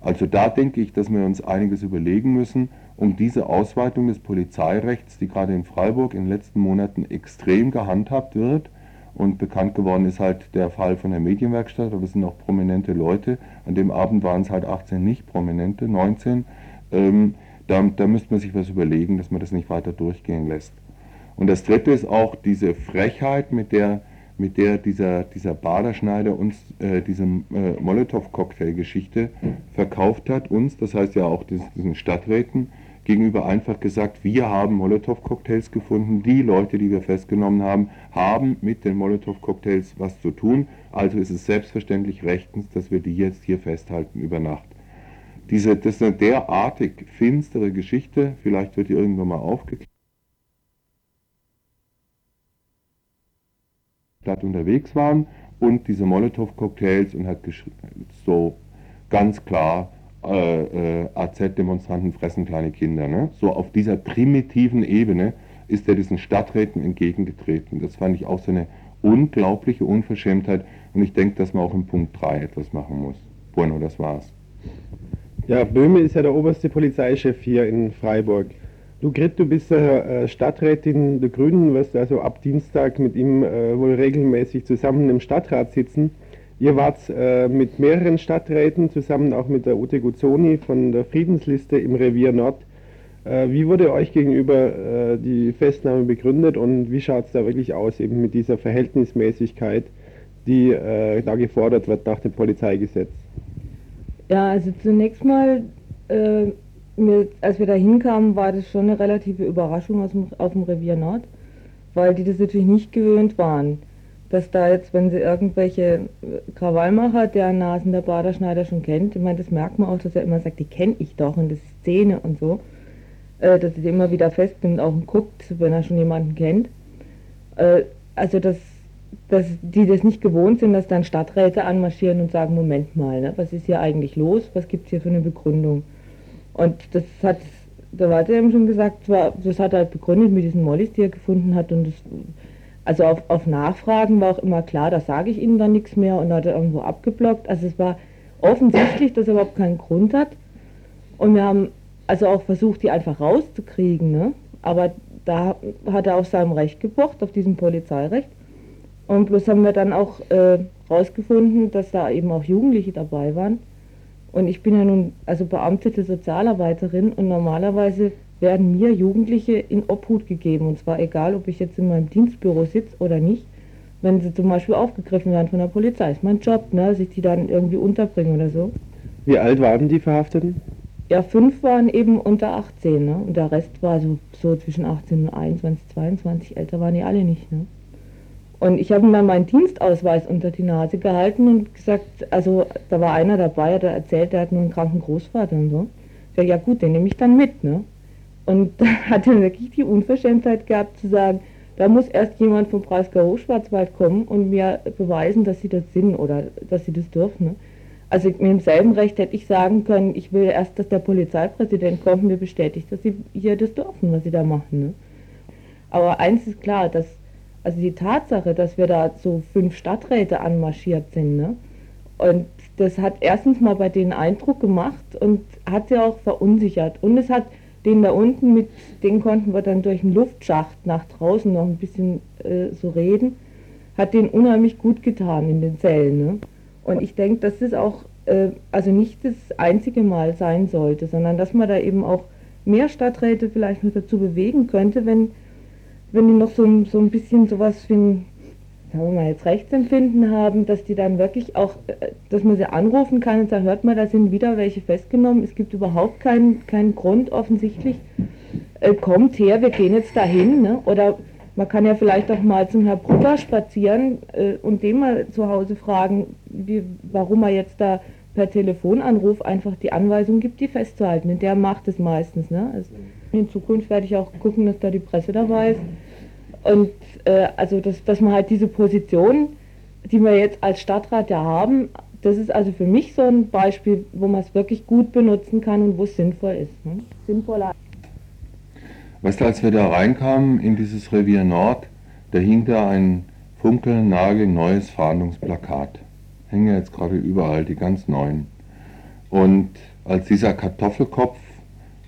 [SPEAKER 12] Also da denke ich, dass wir uns einiges überlegen müssen, um diese Ausweitung des Polizeirechts, die gerade in Freiburg in den letzten Monaten extrem gehandhabt wird, und bekannt geworden ist halt der Fall von der Medienwerkstatt, aber es sind auch prominente Leute. An dem Abend waren es halt 18 nicht prominente, 19. Ähm, da, da müsste man sich was überlegen, dass man das nicht weiter durchgehen lässt. Und das Dritte ist auch diese Frechheit, mit der, mit der dieser, dieser Baderschneider uns äh, diese äh, Molotow-Cocktail-Geschichte verkauft hat, uns, das heißt ja auch diesen Stadträten, gegenüber einfach gesagt, wir haben Molotow-Cocktails gefunden, die Leute, die wir festgenommen haben, haben mit den Molotow-Cocktails was zu tun, also ist es selbstverständlich rechtens, dass wir die jetzt hier festhalten über Nacht. Diese, das ist eine derartig finstere Geschichte, vielleicht wird die irgendwann mal aufgeklärt. unterwegs waren und diese Molotow-Cocktails und hat so ganz klar äh, äh, AZ-Demonstranten fressen kleine Kinder. Ne? So auf dieser primitiven Ebene ist er diesen Stadträten entgegengetreten. Das fand ich auch so eine unglaubliche Unverschämtheit und ich denke, dass man auch im Punkt 3 etwas machen muss. Bueno, das war's.
[SPEAKER 11] Ja, Böhme ist ja der oberste Polizeichef hier in Freiburg. Du Grit, du bist äh, Stadträtin der Grünen, wirst also ab Dienstag mit ihm äh, wohl regelmäßig zusammen im Stadtrat sitzen. Ihr wart äh, mit mehreren Stadträten zusammen, auch mit der Ute Guzzoni von der Friedensliste im Revier Nord. Äh, wie wurde euch gegenüber äh, die Festnahme begründet und wie schaut es da wirklich aus, eben mit dieser Verhältnismäßigkeit, die äh, da gefordert wird nach dem Polizeigesetz?
[SPEAKER 13] Ja, also zunächst mal, äh, mir, als wir da hinkamen, war das schon eine relative Überraschung aus dem, auf dem Revier Nord, weil die das natürlich nicht gewöhnt waren dass da jetzt, wenn sie irgendwelche äh, Krawallmacher, deren Nasen der Baderschneider schon kennt, ich meine, das merkt man auch, dass er immer sagt, die kenne ich doch und das ist Szene und so, äh, dass die immer wieder festnimmt, auch und guckt, wenn er schon jemanden kennt. Äh, also, dass, dass die das nicht gewohnt sind, dass dann Stadträte anmarschieren und sagen, Moment mal, ne, was ist hier eigentlich los, was gibt es hier für eine Begründung? Und das hat, da war er eben schon gesagt, das hat er halt begründet mit diesen Mollys, die er gefunden hat und das also auf, auf Nachfragen war auch immer klar, da sage ich Ihnen dann nichts mehr und hat er irgendwo abgeblockt. Also es war offensichtlich, dass er überhaupt keinen Grund hat. Und wir haben also auch versucht, die einfach rauszukriegen. Ne? Aber da hat er auf seinem Recht gepocht, auf diesem Polizeirecht. Und bloß haben wir dann auch äh, rausgefunden, dass da eben auch Jugendliche dabei waren. Und ich bin ja nun also beamtete Sozialarbeiterin und normalerweise werden mir Jugendliche in Obhut gegeben. Und zwar egal, ob ich jetzt in meinem Dienstbüro sitze oder nicht. Wenn sie zum Beispiel aufgegriffen werden von der Polizei, ist mein Job, ne, dass ich die dann irgendwie unterbringe oder so.
[SPEAKER 11] Wie alt waren die Verhafteten?
[SPEAKER 13] Ja, fünf waren eben unter 18, ne? Und der Rest war so, so zwischen 18 und 21, 22. Älter waren die alle nicht, ne? Und ich habe mir meinen Dienstausweis unter die Nase gehalten und gesagt, also da war einer dabei, der erzählt, der hat nur einen kranken Großvater und so. Ich sag, ja gut, den nehme ich dann mit, ne? Und hat dann wirklich die Unverschämtheit gehabt zu sagen, da muss erst jemand vom Breisgau Hochschwarzwald kommen und mir beweisen, dass sie das sind oder dass sie das dürfen. Ne? Also mit demselben Recht hätte ich sagen können, ich will erst, dass der Polizeipräsident kommt und mir bestätigt, dass sie hier das dürfen, was sie da machen. Ne? Aber eins ist klar, dass also die Tatsache, dass wir da so fünf Stadträte anmarschiert sind, ne? und das hat erstens mal bei denen Eindruck gemacht und hat sie auch verunsichert. Und es hat den da unten, mit den konnten wir dann durch einen Luftschacht nach draußen noch ein bisschen äh, so reden, hat den unheimlich gut getan in den Zellen. Ne? Und ich denke, dass das auch äh, also nicht das einzige Mal sein sollte, sondern dass man da eben auch mehr Stadträte vielleicht noch dazu bewegen könnte, wenn, wenn die noch so, so ein bisschen sowas wie sagen wir mal jetzt Rechtsempfinden haben, dass die dann wirklich auch, äh, dass man sie anrufen kann und sagt, hört mal, da sind wieder welche festgenommen, es gibt überhaupt keinen, keinen Grund offensichtlich, äh, kommt her, wir gehen jetzt dahin, ne? oder man kann ja vielleicht auch mal zum Herrn Brugger spazieren äh, und den mal zu Hause fragen, wie, warum er jetzt da per Telefonanruf einfach die Anweisung gibt, die festzuhalten. Und der macht es meistens. Ne? Also in Zukunft werde ich auch gucken, dass da die Presse dabei ist und äh, also, dass, dass man halt diese Position, die wir jetzt als Stadtrat ja haben, das ist also für mich so ein Beispiel, wo man es wirklich gut benutzen kann und wo es sinnvoll ist. Ne? Sinnvoller.
[SPEAKER 12] Weißt du, als wir da reinkamen in dieses Revier Nord, da hing da ein funkelnagelneues Fahndungsplakat. hängen ja jetzt gerade überall, die ganz neuen. Und als dieser Kartoffelkopf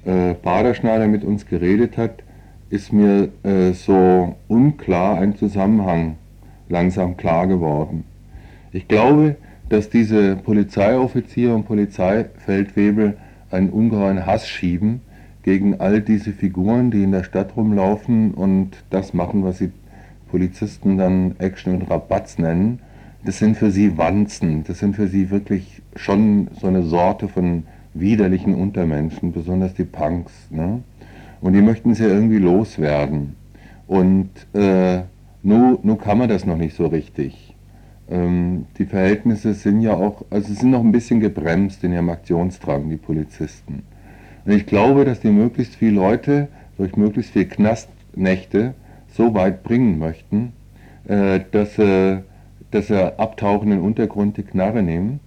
[SPEAKER 12] äh, Baderschneider mit uns geredet hat, ist mir äh, so unklar ein Zusammenhang langsam klar geworden. Ich glaube, dass diese Polizeioffiziere und Polizeifeldwebel einen ungeheuren Hass schieben gegen all diese Figuren, die in der Stadt rumlaufen und das machen, was sie Polizisten dann Action und Rabatz nennen. Das sind für sie Wanzen, das sind für sie wirklich schon so eine Sorte von widerlichen Untermenschen, besonders die Punks. Ne? Und die möchten sie irgendwie loswerden. Und äh, nun, nun kann man das noch nicht so richtig. Ähm, die Verhältnisse sind ja auch, also sind noch ein bisschen gebremst in ihrem Aktionsdrang, die Polizisten. Und ich glaube, dass die möglichst viele Leute durch möglichst viele Knastnächte so weit bringen möchten, äh, dass, äh, dass sie abtauchenden Untergrund die Knarre nehmen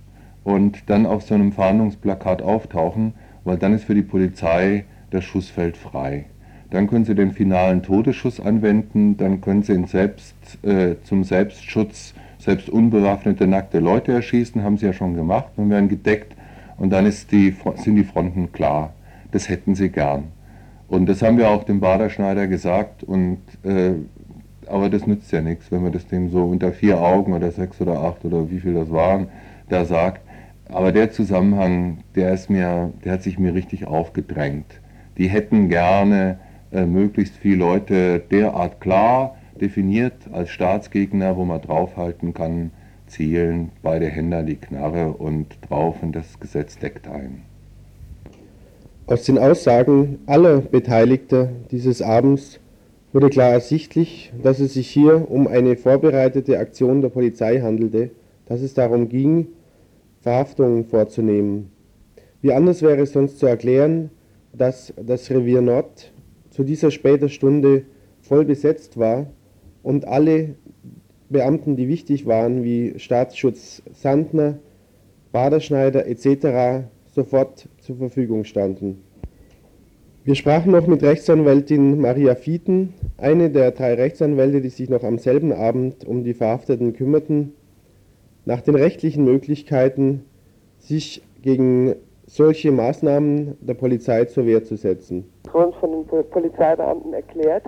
[SPEAKER 12] und dann auf so einem Fahndungsplakat auftauchen, weil dann ist für die Polizei das Schussfeld frei. Dann können sie den finalen Todesschuss anwenden, dann können sie ihn selbst äh, zum Selbstschutz selbst unbewaffnete nackte Leute erschießen, haben sie ja schon gemacht und werden gedeckt und dann die, sind die Fronten klar. Das hätten sie gern. Und das haben wir auch dem Baderschneider gesagt, und, äh, aber das nützt ja nichts, wenn man das dem so unter vier Augen oder sechs oder acht oder wie viel das waren, da sagt. Aber der Zusammenhang, der ist mir, der hat sich mir richtig aufgedrängt. Die hätten gerne äh, möglichst viele Leute derart klar definiert als Staatsgegner, wo man draufhalten kann, zielen, beide Hände die Knarre und drauf und das Gesetz deckt ein.
[SPEAKER 11] Aus den Aussagen aller Beteiligter dieses Abends wurde klar ersichtlich, dass es sich hier um eine vorbereitete Aktion der Polizei handelte, dass es darum ging, Verhaftungen vorzunehmen. Wie anders wäre es sonst zu erklären, dass das Revier Nord zu dieser später Stunde voll besetzt war und alle Beamten, die wichtig waren, wie Staatsschutz Sandner, Baderschneider etc., sofort zur Verfügung standen. Wir sprachen noch mit Rechtsanwältin Maria Fieten, eine der drei Rechtsanwälte, die sich noch am selben Abend um die Verhafteten kümmerten nach den rechtlichen Möglichkeiten, sich gegen solche Maßnahmen der Polizei zur Wehr zu setzen.
[SPEAKER 14] Uns von den Polizeibeamten erklärt,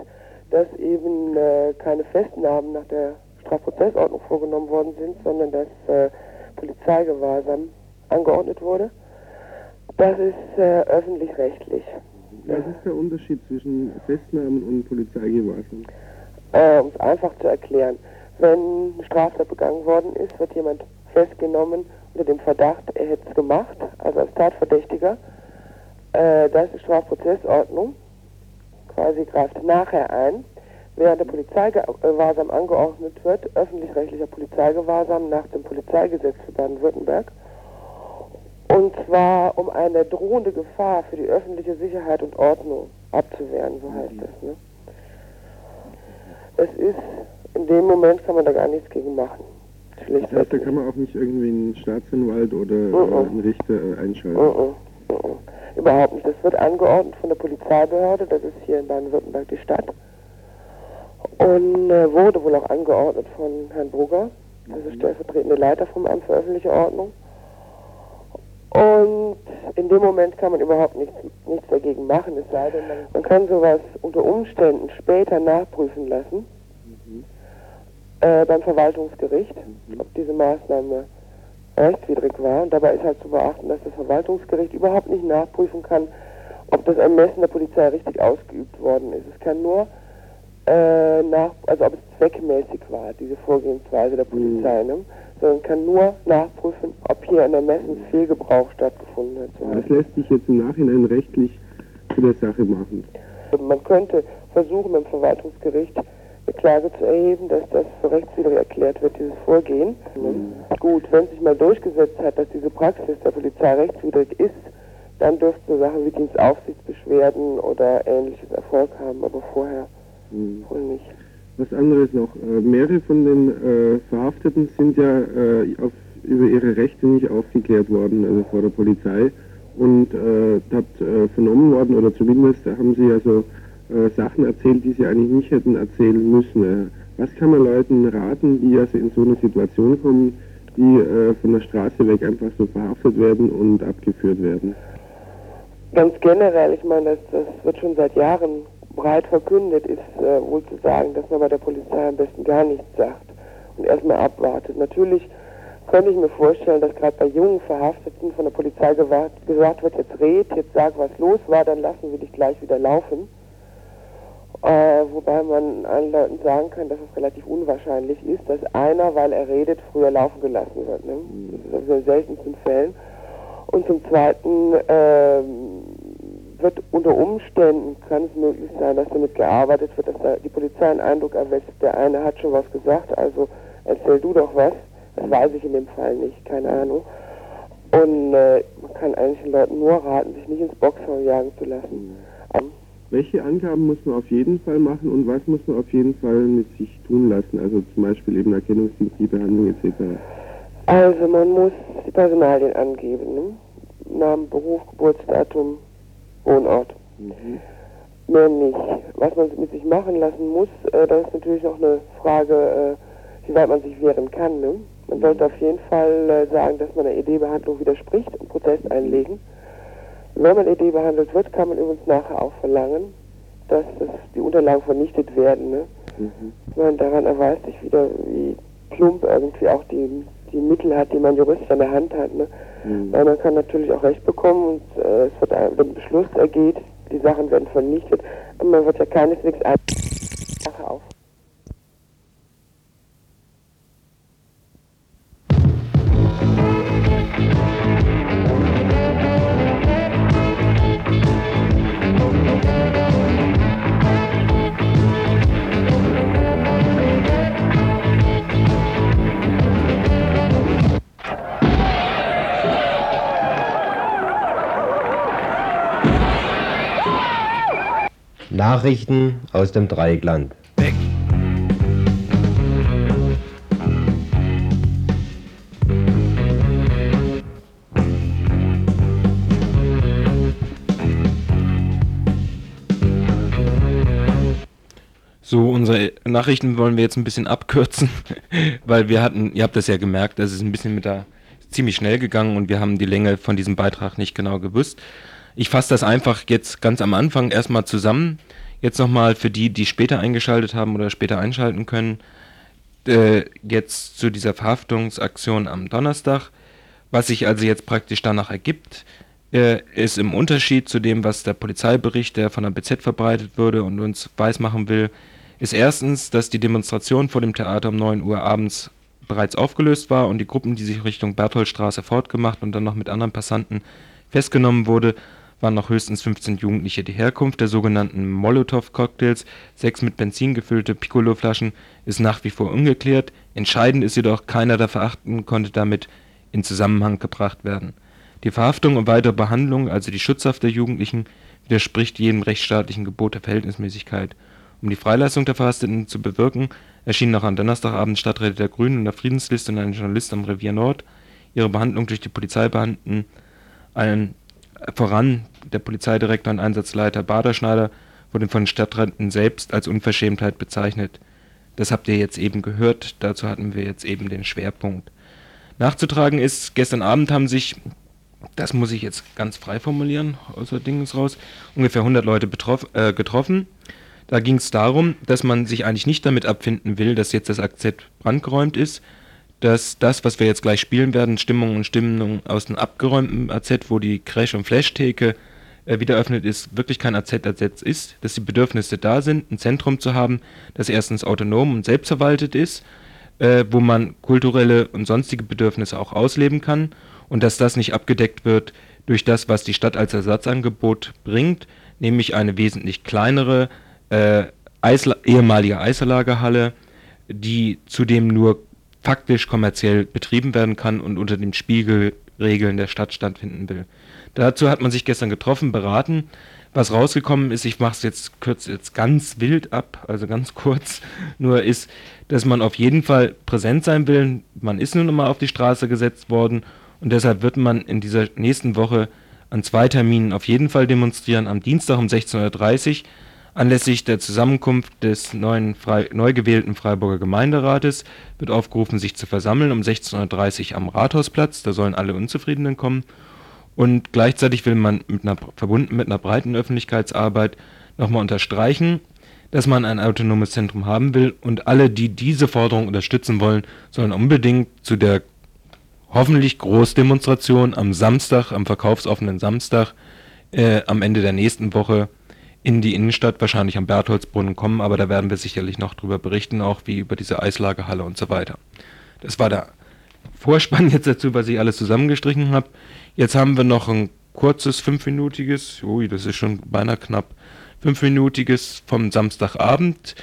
[SPEAKER 14] dass eben äh, keine Festnahmen nach der Strafprozessordnung vorgenommen worden sind, sondern dass äh, Polizeigewahrsam angeordnet wurde. Das ist äh, öffentlich-rechtlich.
[SPEAKER 11] Was ist der Unterschied zwischen Festnahmen und Polizeigewahrsam?
[SPEAKER 14] Äh, um es einfach zu erklären. Wenn eine Straftat begangen worden ist, wird jemand festgenommen unter dem Verdacht, er hätte es gemacht, also als Tatverdächtiger. Äh, das ist Strafprozessordnung, quasi greift nachher ein. Während der Polizeigewahrsam angeordnet wird, öffentlich-rechtlicher Polizeigewahrsam nach dem Polizeigesetz für Baden-Württemberg, und zwar um eine drohende Gefahr für die öffentliche Sicherheit und Ordnung abzuwehren, so heißt es. Ne? Es ist in dem Moment kann man da gar nichts gegen machen.
[SPEAKER 11] Das heißt, da kann man auch nicht irgendwie einen Staatsanwalt oder uh -uh. einen Richter äh, einschalten?
[SPEAKER 14] Uh Überhaupt nicht. Das wird angeordnet von der Polizeibehörde, das ist hier in Baden-Württemberg die Stadt. Und äh, wurde wohl auch angeordnet von Herrn Brugger, das ist stellvertretende Leiter vom Amt für öffentliche Ordnung. Und in dem Moment kann man überhaupt nichts, nichts dagegen machen, es sei denn, man kann sowas unter Umständen später nachprüfen lassen äh, beim Verwaltungsgericht, mhm. ob diese Maßnahme rechtswidrig war. Und dabei ist halt zu beachten, dass das Verwaltungsgericht überhaupt nicht nachprüfen kann, ob das Ermessen der Polizei richtig ausgeübt worden ist. Es kann nur äh, nach, also ob es zweckmäßig war, diese Vorgehensweise der Polizei, mhm. ne? sondern kann nur nachprüfen, ob hier ein Ermessensfehlgebrauch stattgefunden hat.
[SPEAKER 11] So das lässt sich jetzt im Nachhinein rechtlich zu der Sache machen.
[SPEAKER 14] Man könnte versuchen, im Verwaltungsgericht Klage zu erheben, dass das für rechtswidrig erklärt wird, dieses Vorgehen. Mhm. Gut, wenn sich mal durchgesetzt hat, dass diese Praxis der Polizei rechtswidrig ist, dann dürften so Sachen wie Dienstaufsichtsbeschwerden oder ähnliches Erfolg haben, aber vorher mhm. wohl nicht.
[SPEAKER 11] Was anderes noch. Äh, mehrere von den äh, Verhafteten sind ja äh, auf, über ihre Rechte nicht aufgeklärt worden, also vor der Polizei. Und äh, hat äh, vernommen worden, oder zumindest haben sie also äh, Sachen erzählt, die sie eigentlich nicht hätten erzählen müssen. Äh, was kann man Leuten raten, die also in so eine Situation kommen, die äh, von der Straße weg einfach so verhaftet werden und abgeführt werden?
[SPEAKER 14] Ganz generell, ich meine, das, das wird schon seit Jahren breit verkündet, ist äh, wohl zu sagen, dass man bei der Polizei am besten gar nichts sagt und erstmal abwartet. Natürlich könnte ich mir vorstellen, dass gerade bei jungen Verhafteten von der Polizei gesagt wird, jetzt red, jetzt sag, was los war, dann lassen wir dich gleich wieder laufen. Äh, wobei man allen Leuten sagen kann, dass es relativ unwahrscheinlich ist, dass einer, weil er redet, früher laufen gelassen wird. Ne? Das ist also in seltensten Fällen. Und zum Zweiten äh, wird unter Umständen, kann es möglich sein, dass damit gearbeitet wird, dass da die Polizei einen Eindruck erweckt, der eine hat schon was gesagt, also erzähl du doch was. Das weiß ich in dem Fall nicht, keine Ahnung. Und äh, man kann eigentlich den Leuten nur raten, sich nicht ins Boxhorn jagen zu lassen.
[SPEAKER 11] Welche Angaben muss man auf jeden Fall machen und was muss man auf jeden Fall mit sich tun lassen? Also zum Beispiel eben Erkennungsdienst, die Behandlung etc.
[SPEAKER 14] Also man muss die Personalien angeben. Ne? Namen, Beruf, Geburtsdatum, Wohnort. Mhm. Mehr nicht. Was man mit sich machen lassen muss, äh, das ist natürlich noch eine Frage, äh, wie weit man sich wehren kann. Ne? Man sollte auf jeden Fall äh, sagen, dass man der ED-Behandlung widerspricht und Protest einlegen. Wenn man ED behandelt wird, kann man übrigens nachher auch verlangen, dass das, die Unterlagen vernichtet werden. Ne? Mhm. Man daran erweist sich wieder, wie plump irgendwie auch die, die Mittel hat, die man juristisch an der Hand hat. Ne? Mhm. Weil man kann natürlich auch Recht bekommen und äh, es wird ein, Beschluss ergeht, die Sachen werden vernichtet, aber man wird ja keineswegs ein
[SPEAKER 15] Nachrichten aus dem Dreieckland. Weg.
[SPEAKER 1] So, unsere Nachrichten wollen wir jetzt ein bisschen abkürzen, weil wir hatten, ihr habt das ja gemerkt, das ist ein bisschen mit der ziemlich schnell gegangen und wir haben die Länge von diesem Beitrag nicht genau gewusst. Ich fasse das einfach jetzt ganz am Anfang erstmal zusammen. Jetzt nochmal für die, die später eingeschaltet haben oder später einschalten können. Äh, jetzt zu dieser Verhaftungsaktion am Donnerstag. Was sich also jetzt praktisch danach ergibt, äh, ist im Unterschied zu dem, was der Polizeibericht, der von der BZ verbreitet wurde und uns weismachen will, ist erstens, dass die Demonstration vor dem Theater um 9 Uhr abends bereits aufgelöst war und die Gruppen, die sich Richtung Bertholdstraße fortgemacht und dann noch mit anderen Passanten festgenommen wurde, waren noch höchstens 15 Jugendliche. Die Herkunft der sogenannten Molotow-Cocktails, sechs mit Benzin gefüllte Piccolo-Flaschen, ist nach wie vor ungeklärt. Entscheidend ist jedoch, keiner der Verachten konnte damit in Zusammenhang gebracht werden. Die Verhaftung und weitere Behandlung, also die Schutzhaft der Jugendlichen, widerspricht jedem rechtsstaatlichen Gebot der Verhältnismäßigkeit. Um die Freilassung der Verhafteten zu bewirken, erschienen noch am Donnerstagabend Stadträte der Grünen in der Friedensliste und ein Journalist am Revier Nord. Ihre Behandlung durch die Polizeibeamten einen voran der Polizeidirektor und Einsatzleiter Baderschneider wurde von Stadträten selbst als Unverschämtheit bezeichnet. Das habt ihr jetzt eben gehört, dazu hatten wir jetzt eben den Schwerpunkt. Nachzutragen ist, gestern Abend haben sich, das muss ich jetzt ganz frei formulieren, außer Dingens raus, ungefähr 100 Leute betroff, äh, getroffen. Da ging es darum, dass man sich eigentlich nicht damit abfinden will, dass jetzt das Akzent brandgeräumt ist, dass das, was wir jetzt gleich spielen werden, Stimmung und Stimmung aus dem abgeräumten AZ, wo die Crash- und Flash-Theke äh, wieder öffnet ist, wirklich kein AZ-AZ ist, dass die Bedürfnisse da sind, ein Zentrum zu haben, das erstens autonom und selbstverwaltet ist, äh, wo man kulturelle und sonstige Bedürfnisse auch ausleben kann und dass das nicht abgedeckt wird durch das, was die Stadt als Ersatzangebot bringt, nämlich eine wesentlich kleinere äh, Eisla ehemalige Eislagerhalle, die zudem nur faktisch kommerziell betrieben werden kann und unter den Spiegelregeln der Stadt stattfinden will. Dazu hat man sich gestern getroffen, beraten. Was rausgekommen ist, ich mache es jetzt kurz jetzt ganz wild ab, also ganz kurz, nur ist, dass man auf jeden Fall präsent sein will. Man ist nun mal auf die Straße gesetzt worden und deshalb wird man in dieser nächsten Woche an zwei Terminen auf jeden Fall demonstrieren. Am Dienstag um 16.30 Uhr Anlässlich der Zusammenkunft des neu gewählten Freiburger Gemeinderates wird aufgerufen, sich zu versammeln um 16.30 Uhr am Rathausplatz. Da sollen alle Unzufriedenen kommen. Und gleichzeitig will man mit einer, verbunden mit einer breiten Öffentlichkeitsarbeit nochmal unterstreichen, dass man ein autonomes Zentrum haben will. Und alle, die diese Forderung unterstützen wollen, sollen unbedingt zu der hoffentlich Großdemonstration am Samstag, am verkaufsoffenen Samstag, äh, am Ende der nächsten Woche in die Innenstadt, wahrscheinlich am Bertholdsbrunnen kommen, aber da werden wir sicherlich noch drüber berichten, auch wie über diese Eislagerhalle und so weiter. Das war der Vorspann jetzt dazu, was ich alles zusammengestrichen habe. Jetzt haben wir noch ein kurzes, fünfminütiges, ui, das ist schon beinahe knapp, fünfminütiges vom Samstagabend.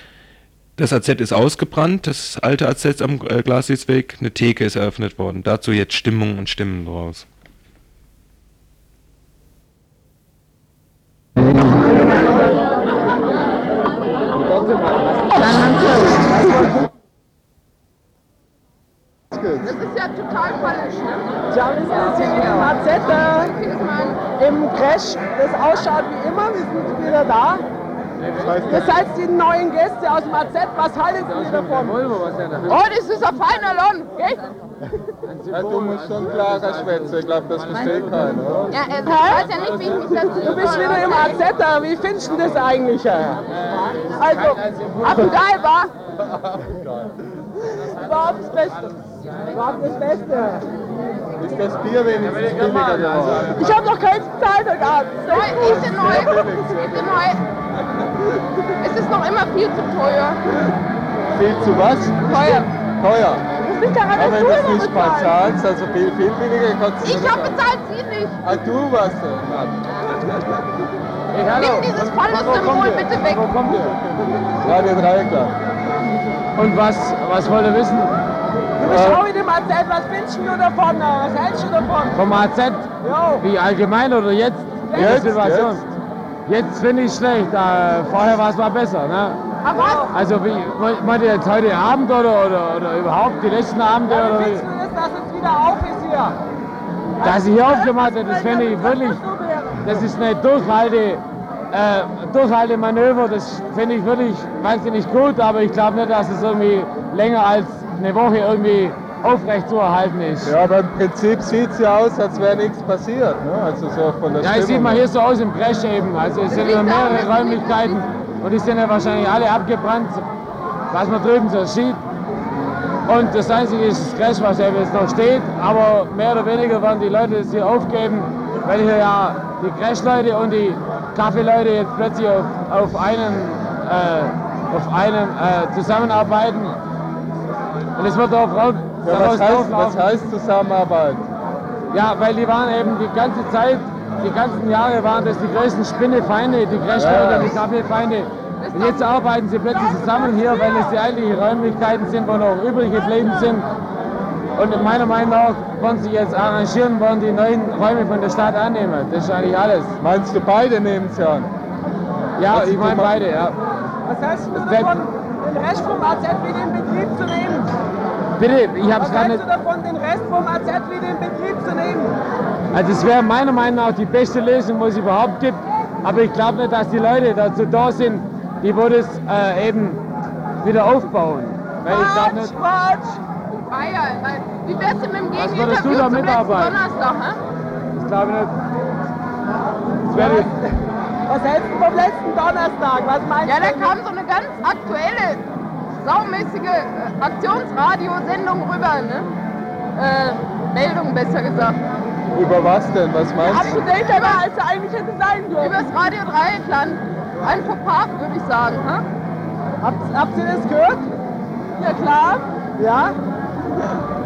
[SPEAKER 1] Das AZ ist ausgebrannt, das alte AZ am äh, Glasiusweg, eine Theke ist eröffnet worden. Dazu jetzt Stimmung und Stimmen draus.
[SPEAKER 16] Ja total falsch, ne? Tja, wir sind jetzt hier im AZ, äh, im Crash, das ausschaut wie immer, wir sind wieder da. Ihr seid die neuen Gäste aus dem AZ, was haltet ihr davon? Oh, das ist ein feiner Lohn, gell?
[SPEAKER 17] Ja, du musst schon klarer schwätzen, ich glaube, das versteht keiner?
[SPEAKER 16] Ja, er weiß ja nicht, wie ich mich dazu... Du bist wieder im AZ, wie findest du das eigentlich? Also, Affengeil war überhaupt das Beste. Überhaupt das Beste.
[SPEAKER 17] Ist das Bier wenigstens billiger geworden?
[SPEAKER 16] Ich habe noch keins bezahlt heute Abend.
[SPEAKER 17] Neu,
[SPEAKER 16] ist denn neu? Ist denn neu? Es ist noch immer viel zu teuer.
[SPEAKER 17] Viel zu was?
[SPEAKER 16] Teuer.
[SPEAKER 17] Teuer.
[SPEAKER 16] Das liegt daran, dass du
[SPEAKER 17] es nicht mal
[SPEAKER 16] bezahlst.
[SPEAKER 17] zahlst, also viel, viel billiger kannst du
[SPEAKER 16] Ich habe bezahlt, sie nicht.
[SPEAKER 17] Ah, du warst der Mann. Hey, hallo.
[SPEAKER 16] Nimm dieses
[SPEAKER 17] ihr?
[SPEAKER 16] bitte weg.
[SPEAKER 17] Wo kommt ihr? Radio Dreieckland. Und was, was wollt ihr wissen?
[SPEAKER 16] In dem AZ, was findest du davon? Was hältst du davon?
[SPEAKER 18] Vom AZ?
[SPEAKER 16] Jo.
[SPEAKER 18] Wie allgemein oder jetzt?
[SPEAKER 16] Jetzt,
[SPEAKER 18] Situation? Jetzt finde ich schlecht. Äh, vorher war es mal besser. Ne?
[SPEAKER 16] Aber was?
[SPEAKER 18] Also wie, meint ihr jetzt heute Abend oder, oder, oder überhaupt die letzten Abende?
[SPEAKER 16] Ja, wie? findest du das, dass es wieder auf ist hier?
[SPEAKER 18] Dass ich hier aufgemacht habe, das finde ich wirklich, das ist eine Durchhalte, äh, Durchhaltemanöver, das finde ich wirklich wahnsinnig gut, aber ich glaube nicht, dass es irgendwie länger als eine Woche irgendwie aufrecht zu erhalten ist.
[SPEAKER 17] Ja, aber im Prinzip sieht es ja aus, als wäre nichts passiert. Ne? Also so von der
[SPEAKER 18] Ja,
[SPEAKER 17] Stimmung
[SPEAKER 18] das sieht man hier so aus im Crash eben. Also es sind ja mehrere Räumlichkeiten und die sind ja wahrscheinlich alle abgebrannt, was man drüben so sieht. Und das einzige ist das Crash, was eben jetzt noch steht, aber mehr oder weniger werden die Leute das hier aufgeben, weil hier ja die Crash-Leute und die Kaffeeleute jetzt plötzlich auf, auf einen, äh, auf einen äh, zusammenarbeiten. Und es wird auch raus,
[SPEAKER 17] Ja, was, heißt, was heißt Zusammenarbeit?
[SPEAKER 18] Ja, weil die waren eben die ganze Zeit, die ganzen Jahre waren das die größten Spinnefeinde, die Crashleute,
[SPEAKER 17] Ja.
[SPEAKER 18] die Kaffeefeinde. Und jetzt arbeiten sie plötzlich zusammen hier, weil es die eigentlichen Räumlichkeiten sind, wo noch übrig geblieben sind. Und meiner Meinung nach wollen sie jetzt arrangieren, wollen die neuen Räume von der Stadt annehmen. Das ist eigentlich alles.
[SPEAKER 17] Meinst du beide nehmen es an?
[SPEAKER 18] Ja,
[SPEAKER 17] Was
[SPEAKER 18] ich
[SPEAKER 17] sie
[SPEAKER 18] meine beide, ja.
[SPEAKER 16] Was heißt
[SPEAKER 18] Das
[SPEAKER 16] davon, den Rest vom AZ wieder in Betrieb zu nehmen?
[SPEAKER 18] Bitte, ich habe es
[SPEAKER 16] Was
[SPEAKER 18] gar nicht.
[SPEAKER 16] du davon, den Rest vom AZ wieder in Betrieb zu nehmen?
[SPEAKER 18] Also es wäre meiner Meinung nach die beste Lösung, was es überhaupt gibt. Aber ich glaube nicht, dass die Leute dazu da sind, die wo das äh, eben wieder aufbauen. Weil ich glaube nicht.
[SPEAKER 16] Quatsch!
[SPEAKER 5] Bayern, wie wär's denn mit dem
[SPEAKER 18] Was
[SPEAKER 5] Gegeninterview
[SPEAKER 18] würdest du da
[SPEAKER 5] zum letzten? Donnerstag, hä?
[SPEAKER 18] Ich glaube nicht. Das wäre
[SPEAKER 16] Was hältst du vom letzten Donnerstag? Was meinst
[SPEAKER 5] Ja,
[SPEAKER 16] du?
[SPEAKER 5] da kam so eine ganz aktuelle, saumäßige äh, Aktionsradiosendung rüber, ne? Äh, Meldung besser gesagt.
[SPEAKER 17] Über was denn? Was meinst du?
[SPEAKER 16] Abgedateter, als er eigentlich hätte sein dürfen.
[SPEAKER 5] Übers Radio Dreieckland. Ein Fauxpas, würde ich sagen, hä?
[SPEAKER 16] Habt, habt ihr das gehört? Ja, klar. Ja?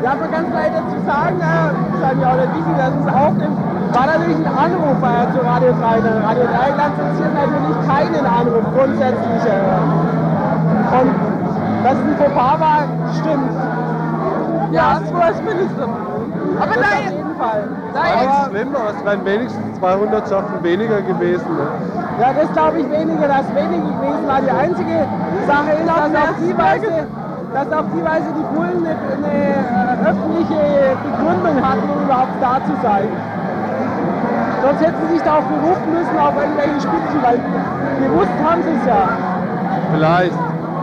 [SPEAKER 16] Ja, aber ganz klar dazu sagen, äh, sagen ja auch nicht wichtig, dass es aufnimmt, war natürlich ein Anruf äh, zu Radio Dreieckland. Radio Dreieckland zensiert natürlich keinen Anruf, grundsätzlich. Äh. Und dass es ein Fauxpas war, stimmt. Ja, das war das Mindeste.
[SPEAKER 5] Aber
[SPEAKER 16] das
[SPEAKER 5] da
[SPEAKER 16] auf jeden Fall.
[SPEAKER 5] Da
[SPEAKER 17] War nicht schlimm, aber es wären wenigstens 200 Schaffen weniger gewesen. Ne?
[SPEAKER 16] Ja, das glaube ich weniger, dass weniger gewesen war. Die einzige Sache ist, dass auf die Weise, dass auf die Weise die Bullen eine, eine äh, öffentliche Begründung hatten, um überhaupt da zu sein. Sonst hätten sie sich da auch berufen müssen auf irgendwelche Spitzen, weil gewusst haben sie es ja.
[SPEAKER 17] Vielleicht.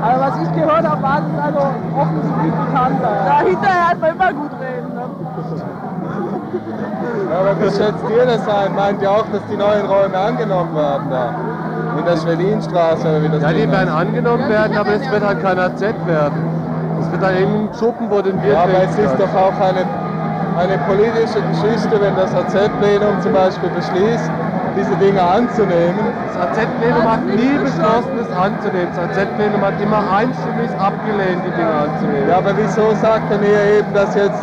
[SPEAKER 16] Also was ich gehört habe, war es also offensichtlich bekannt. Ja, hinterher hat man immer gut reden. Ne?
[SPEAKER 17] Ja, aber wie schätzt ihr das ein? Meint ihr auch, dass die neuen Räume angenommen werden da? In der Schwelinstraße oder wie das
[SPEAKER 19] Ja, die werden angenommen werden, aber es wird halt kein AZ werden. Es wird dann eben ein Schuppen, wo den Bier
[SPEAKER 17] Ja, aber es ist doch auch eine, eine politische Geschichte, wenn das AZ-Plenum zum Beispiel beschließt, diese Dinge anzunehmen.
[SPEAKER 19] Das AZ-Plenum hat nie beschlossen, es anzunehmen. Das AZ-Plenum hat immer einstimmig abgelehnt, die Dinge anzunehmen.
[SPEAKER 17] Ja, aber wieso sagt er mir eben, dass jetzt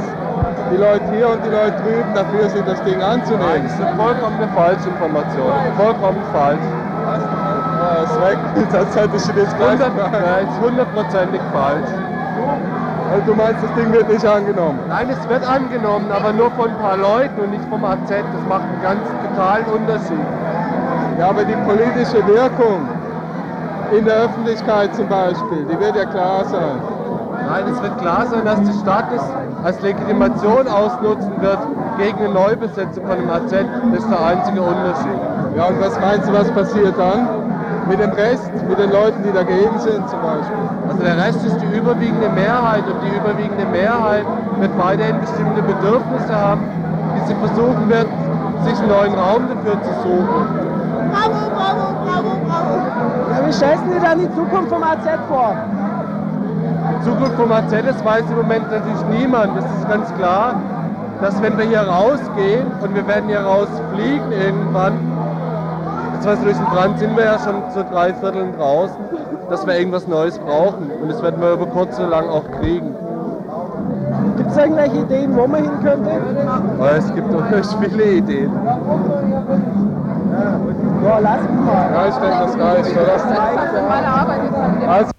[SPEAKER 17] die Leute hier und die Leute drüben dafür sind, das Ding anzunehmen?
[SPEAKER 19] Nein, das ist eine vollkommene Falschinformation. Vollkommen falsch.
[SPEAKER 17] Ja, ist weg. Das hätte ich jetzt gleich
[SPEAKER 19] Hundert-
[SPEAKER 17] gemacht.
[SPEAKER 19] Ja, ist hundertprozentig falsch.
[SPEAKER 17] Also du meinst, das Ding wird nicht angenommen?
[SPEAKER 19] Nein, es wird angenommen, aber nur von ein paar Leuten und nicht vom AZ. Das macht einen ganz totalen Unterschied.
[SPEAKER 17] Ja, aber die politische Wirkung in der Öffentlichkeit zum Beispiel, die wird ja klar sein.
[SPEAKER 19] Nein, es wird klar sein, dass die Stadt es als Legitimation ausnutzen wird gegen eine Neubesetzung von dem AZ. Das ist der einzige Unterschied.
[SPEAKER 17] Ja, und was meinst du, was passiert dann? Mit dem Rest, mit den Leuten, die dagegen sind zum Beispiel?
[SPEAKER 19] Also der Rest ist die überwiegende Mehrheit und die überwiegende Mehrheit wird weiterhin bestimmte Bedürfnisse haben, die sie versuchen wird, sich einen neuen Raum dafür zu suchen.
[SPEAKER 16] Bravo, bravo, bravo, bravo. Ja, wie stellst du dir dann die Zukunft vom AZ vor?
[SPEAKER 19] Die Zukunft vom AZ, das weiß im Moment natürlich niemand. Das ist ganz klar, dass wenn wir hier rausgehen und wir werden hier rausfliegen irgendwann, beziehungsweise durch den Brand sind wir ja schon zu drei Vierteln draußen, dass wir irgendwas Neues brauchen. Und das werden wir über kurz oder lang auch kriegen.
[SPEAKER 16] Gibt es irgendwelche Ideen, wo man hin könnte?
[SPEAKER 19] Aber es gibt unheimlich viele Ideen.
[SPEAKER 16] Ja, lass mich mal.
[SPEAKER 17] Ja, ich denke, das reicht, oder?
[SPEAKER 16] Das reicht, ja.
[SPEAKER 17] Also,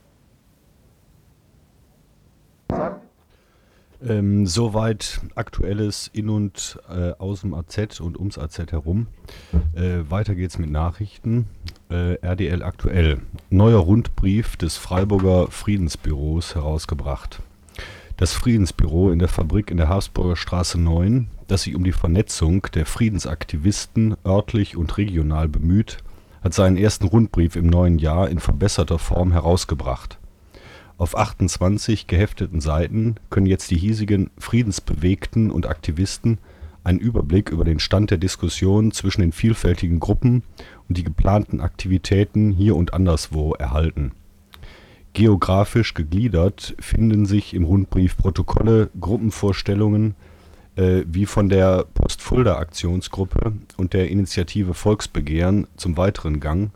[SPEAKER 2] Ähm, soweit aktuelles in und äh, aus dem AZ und ums AZ herum. Äh, weiter geht's mit Nachrichten. Äh, RDL aktuell. Neuer Rundbrief des Freiburger Friedensbüros herausgebracht. Das Friedensbüro in der Fabrik in der Habsburger Straße 9, das sich um die Vernetzung der Friedensaktivisten örtlich und regional bemüht, hat seinen ersten Rundbrief im neuen Jahr in verbesserter Form herausgebracht. Auf 28 gehefteten Seiten können jetzt die hiesigen Friedensbewegten und Aktivisten einen Überblick über den Stand der Diskussion zwischen den vielfältigen Gruppen und die geplanten Aktivitäten hier und anderswo erhalten. Geografisch gegliedert finden sich im Rundbrief Protokolle, Gruppenvorstellungen äh, wie von der Postfulda-Aktionsgruppe und der Initiative Volksbegehren zum weiteren Gang,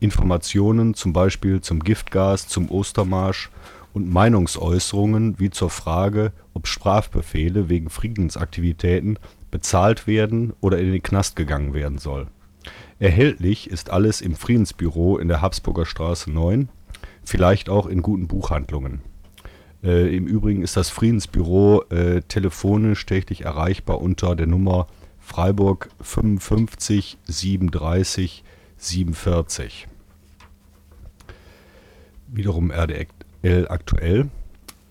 [SPEAKER 2] Informationen zum Beispiel zum Giftgas, zum Ostermarsch und Meinungsäußerungen wie zur Frage, ob Strafbefehle wegen Friedensaktivitäten bezahlt werden oder in den Knast gegangen werden soll. Erhältlich ist alles im Friedensbüro in der Habsburger Straße 9, vielleicht auch in guten Buchhandlungen. Äh, Im Übrigen ist das Friedensbüro äh, telefonisch täglich erreichbar unter der Nummer Freiburg 55 37 47. Wiederum RDL aktuell.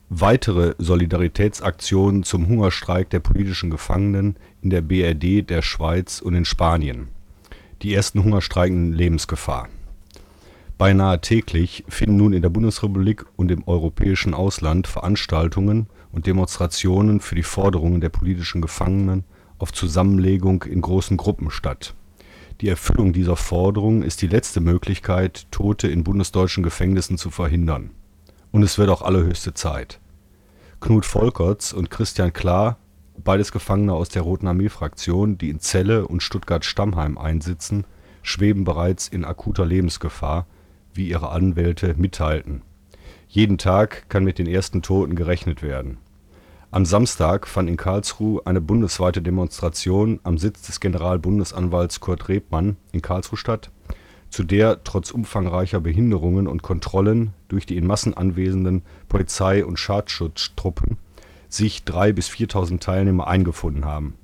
[SPEAKER 2] Weitere Solidaritätsaktionen zum Hungerstreik der politischen Gefangenen in der BRD, der Schweiz und in Spanien. Die ersten Hungerstreiken in Lebensgefahr. Beinahe täglich finden nun in der Bundesrepublik und im europäischen Ausland Veranstaltungen und Demonstrationen für die Forderungen der politischen Gefangenen auf Zusammenlegung in großen Gruppen statt. Die Erfüllung dieser Forderung ist die letzte Möglichkeit, Tote in bundesdeutschen Gefängnissen zu verhindern. Und es wird auch allerhöchste Zeit. Knut Volkerts und Christian Klar, beides Gefangene aus der Roten Armee-Fraktion, die in Celle und Stuttgart-Stammheim einsitzen, schweben bereits in akuter Lebensgefahr, wie ihre Anwälte mitteilten. Jeden Tag kann mit den ersten Toten gerechnet werden. Am Samstag fand in Karlsruhe eine bundesweite Demonstration am Sitz des Generalbundesanwalts Kurt Rebmann in Karlsruhe statt, zu der trotz umfangreicher Behinderungen und Kontrollen durch die in Massen anwesenden Polizei und Staatsschutztruppen sich 3.000 bis 4.000 Teilnehmer eingefunden haben.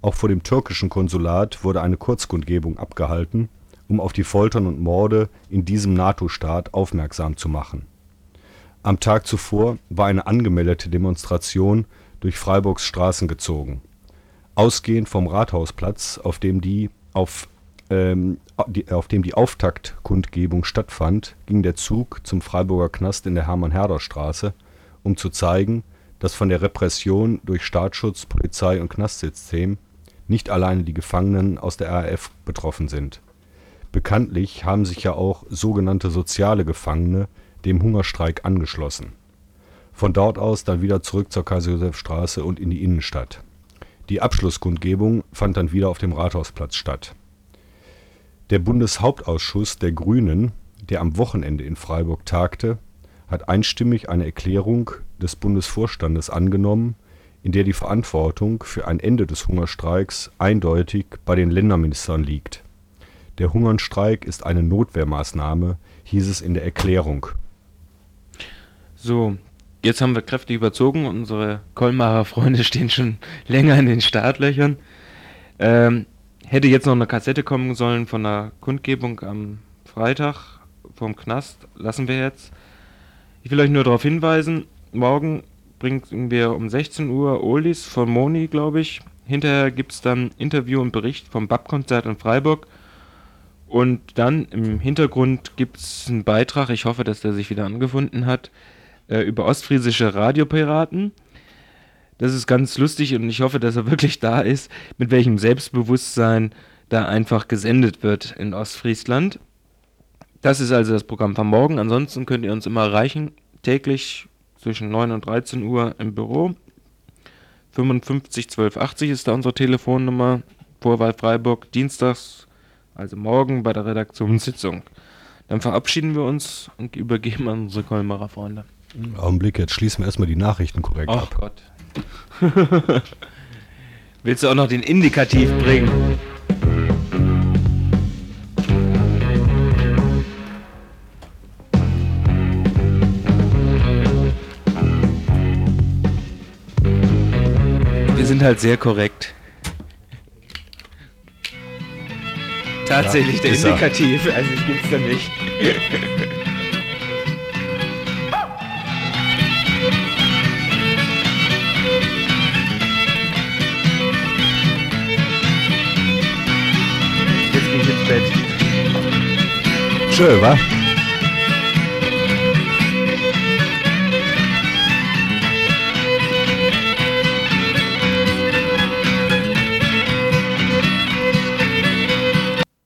[SPEAKER 2] Auch vor dem türkischen Konsulat wurde eine Kurzkundgebung abgehalten, um auf die Foltern und Morde in diesem NATO-Staat aufmerksam zu machen. Am Tag zuvor war eine angemeldete Demonstration durch Freiburgs Straßen gezogen. Ausgehend vom Rathausplatz, auf dem die auf, ähm, die, auf dem die Auftaktkundgebung stattfand, ging der Zug zum Freiburger Knast in der Hermann-Herder-Straße, um zu zeigen, dass von der Repression durch Staatsschutz, Polizei und Knastsystem nicht alleine die Gefangenen aus der RAF betroffen sind. Bekanntlich haben sich ja auch sogenannte soziale Gefangene dem Hungerstreik angeschlossen. Von dort aus dann wieder zurück zur Kaiser-Joseph-Straße und in die Innenstadt. Die Abschlusskundgebung fand dann wieder auf dem Rathausplatz statt. Der Bundeshauptausschuss der Grünen, der am Wochenende in Freiburg tagte, hat einstimmig eine Erklärung des Bundesvorstandes angenommen, in der die Verantwortung für ein Ende des Hungerstreiks eindeutig bei den Länderministern liegt. Der Hungerstreik ist eine Notwehrmaßnahme, hieß es in der Erklärung.
[SPEAKER 1] So, jetzt haben wir kräftig überzogen. Unsere Kolmarer Freunde stehen schon länger in den Startlöchern. Ähm, hätte jetzt noch eine Kassette kommen sollen von der Kundgebung am Freitag vom Knast. Lassen wir jetzt. Ich will euch nur darauf hinweisen, morgen bringen wir um 16 Uhr Oldies von Moni, glaube ich. Hinterher gibt es dann Interview und Bericht vom BAP-Konzert in Freiburg. Und dann im Hintergrund gibt es einen Beitrag, ich hoffe, dass der sich wieder angefunden hat, äh, über ostfriesische Radiopiraten. Das ist ganz lustig und ich hoffe, dass er wirklich da ist, mit welchem Selbstbewusstsein da einfach gesendet wird in Ostfriesland. Das ist also das Programm von morgen. Ansonsten könnt ihr uns immer erreichen, täglich zwischen 9 und 13 Uhr im Büro. 55 1280 ist da unsere Telefonnummer. Vorwahl Freiburg, dienstags, also morgen bei der Redaktionssitzung. Dann verabschieden wir uns und übergeben an unsere Kolmarer Freunde.
[SPEAKER 2] Augenblick, jetzt schließen wir erstmal die Nachrichten korrekt
[SPEAKER 1] Ach
[SPEAKER 2] ab.
[SPEAKER 1] Gott. Willst du auch noch den Indikativ bringen? Wir sind halt sehr korrekt. Tatsächlich
[SPEAKER 2] Ja,
[SPEAKER 1] der
[SPEAKER 2] er.
[SPEAKER 1] Indikativ, also gibt's da nicht.
[SPEAKER 2] Tschö, wa?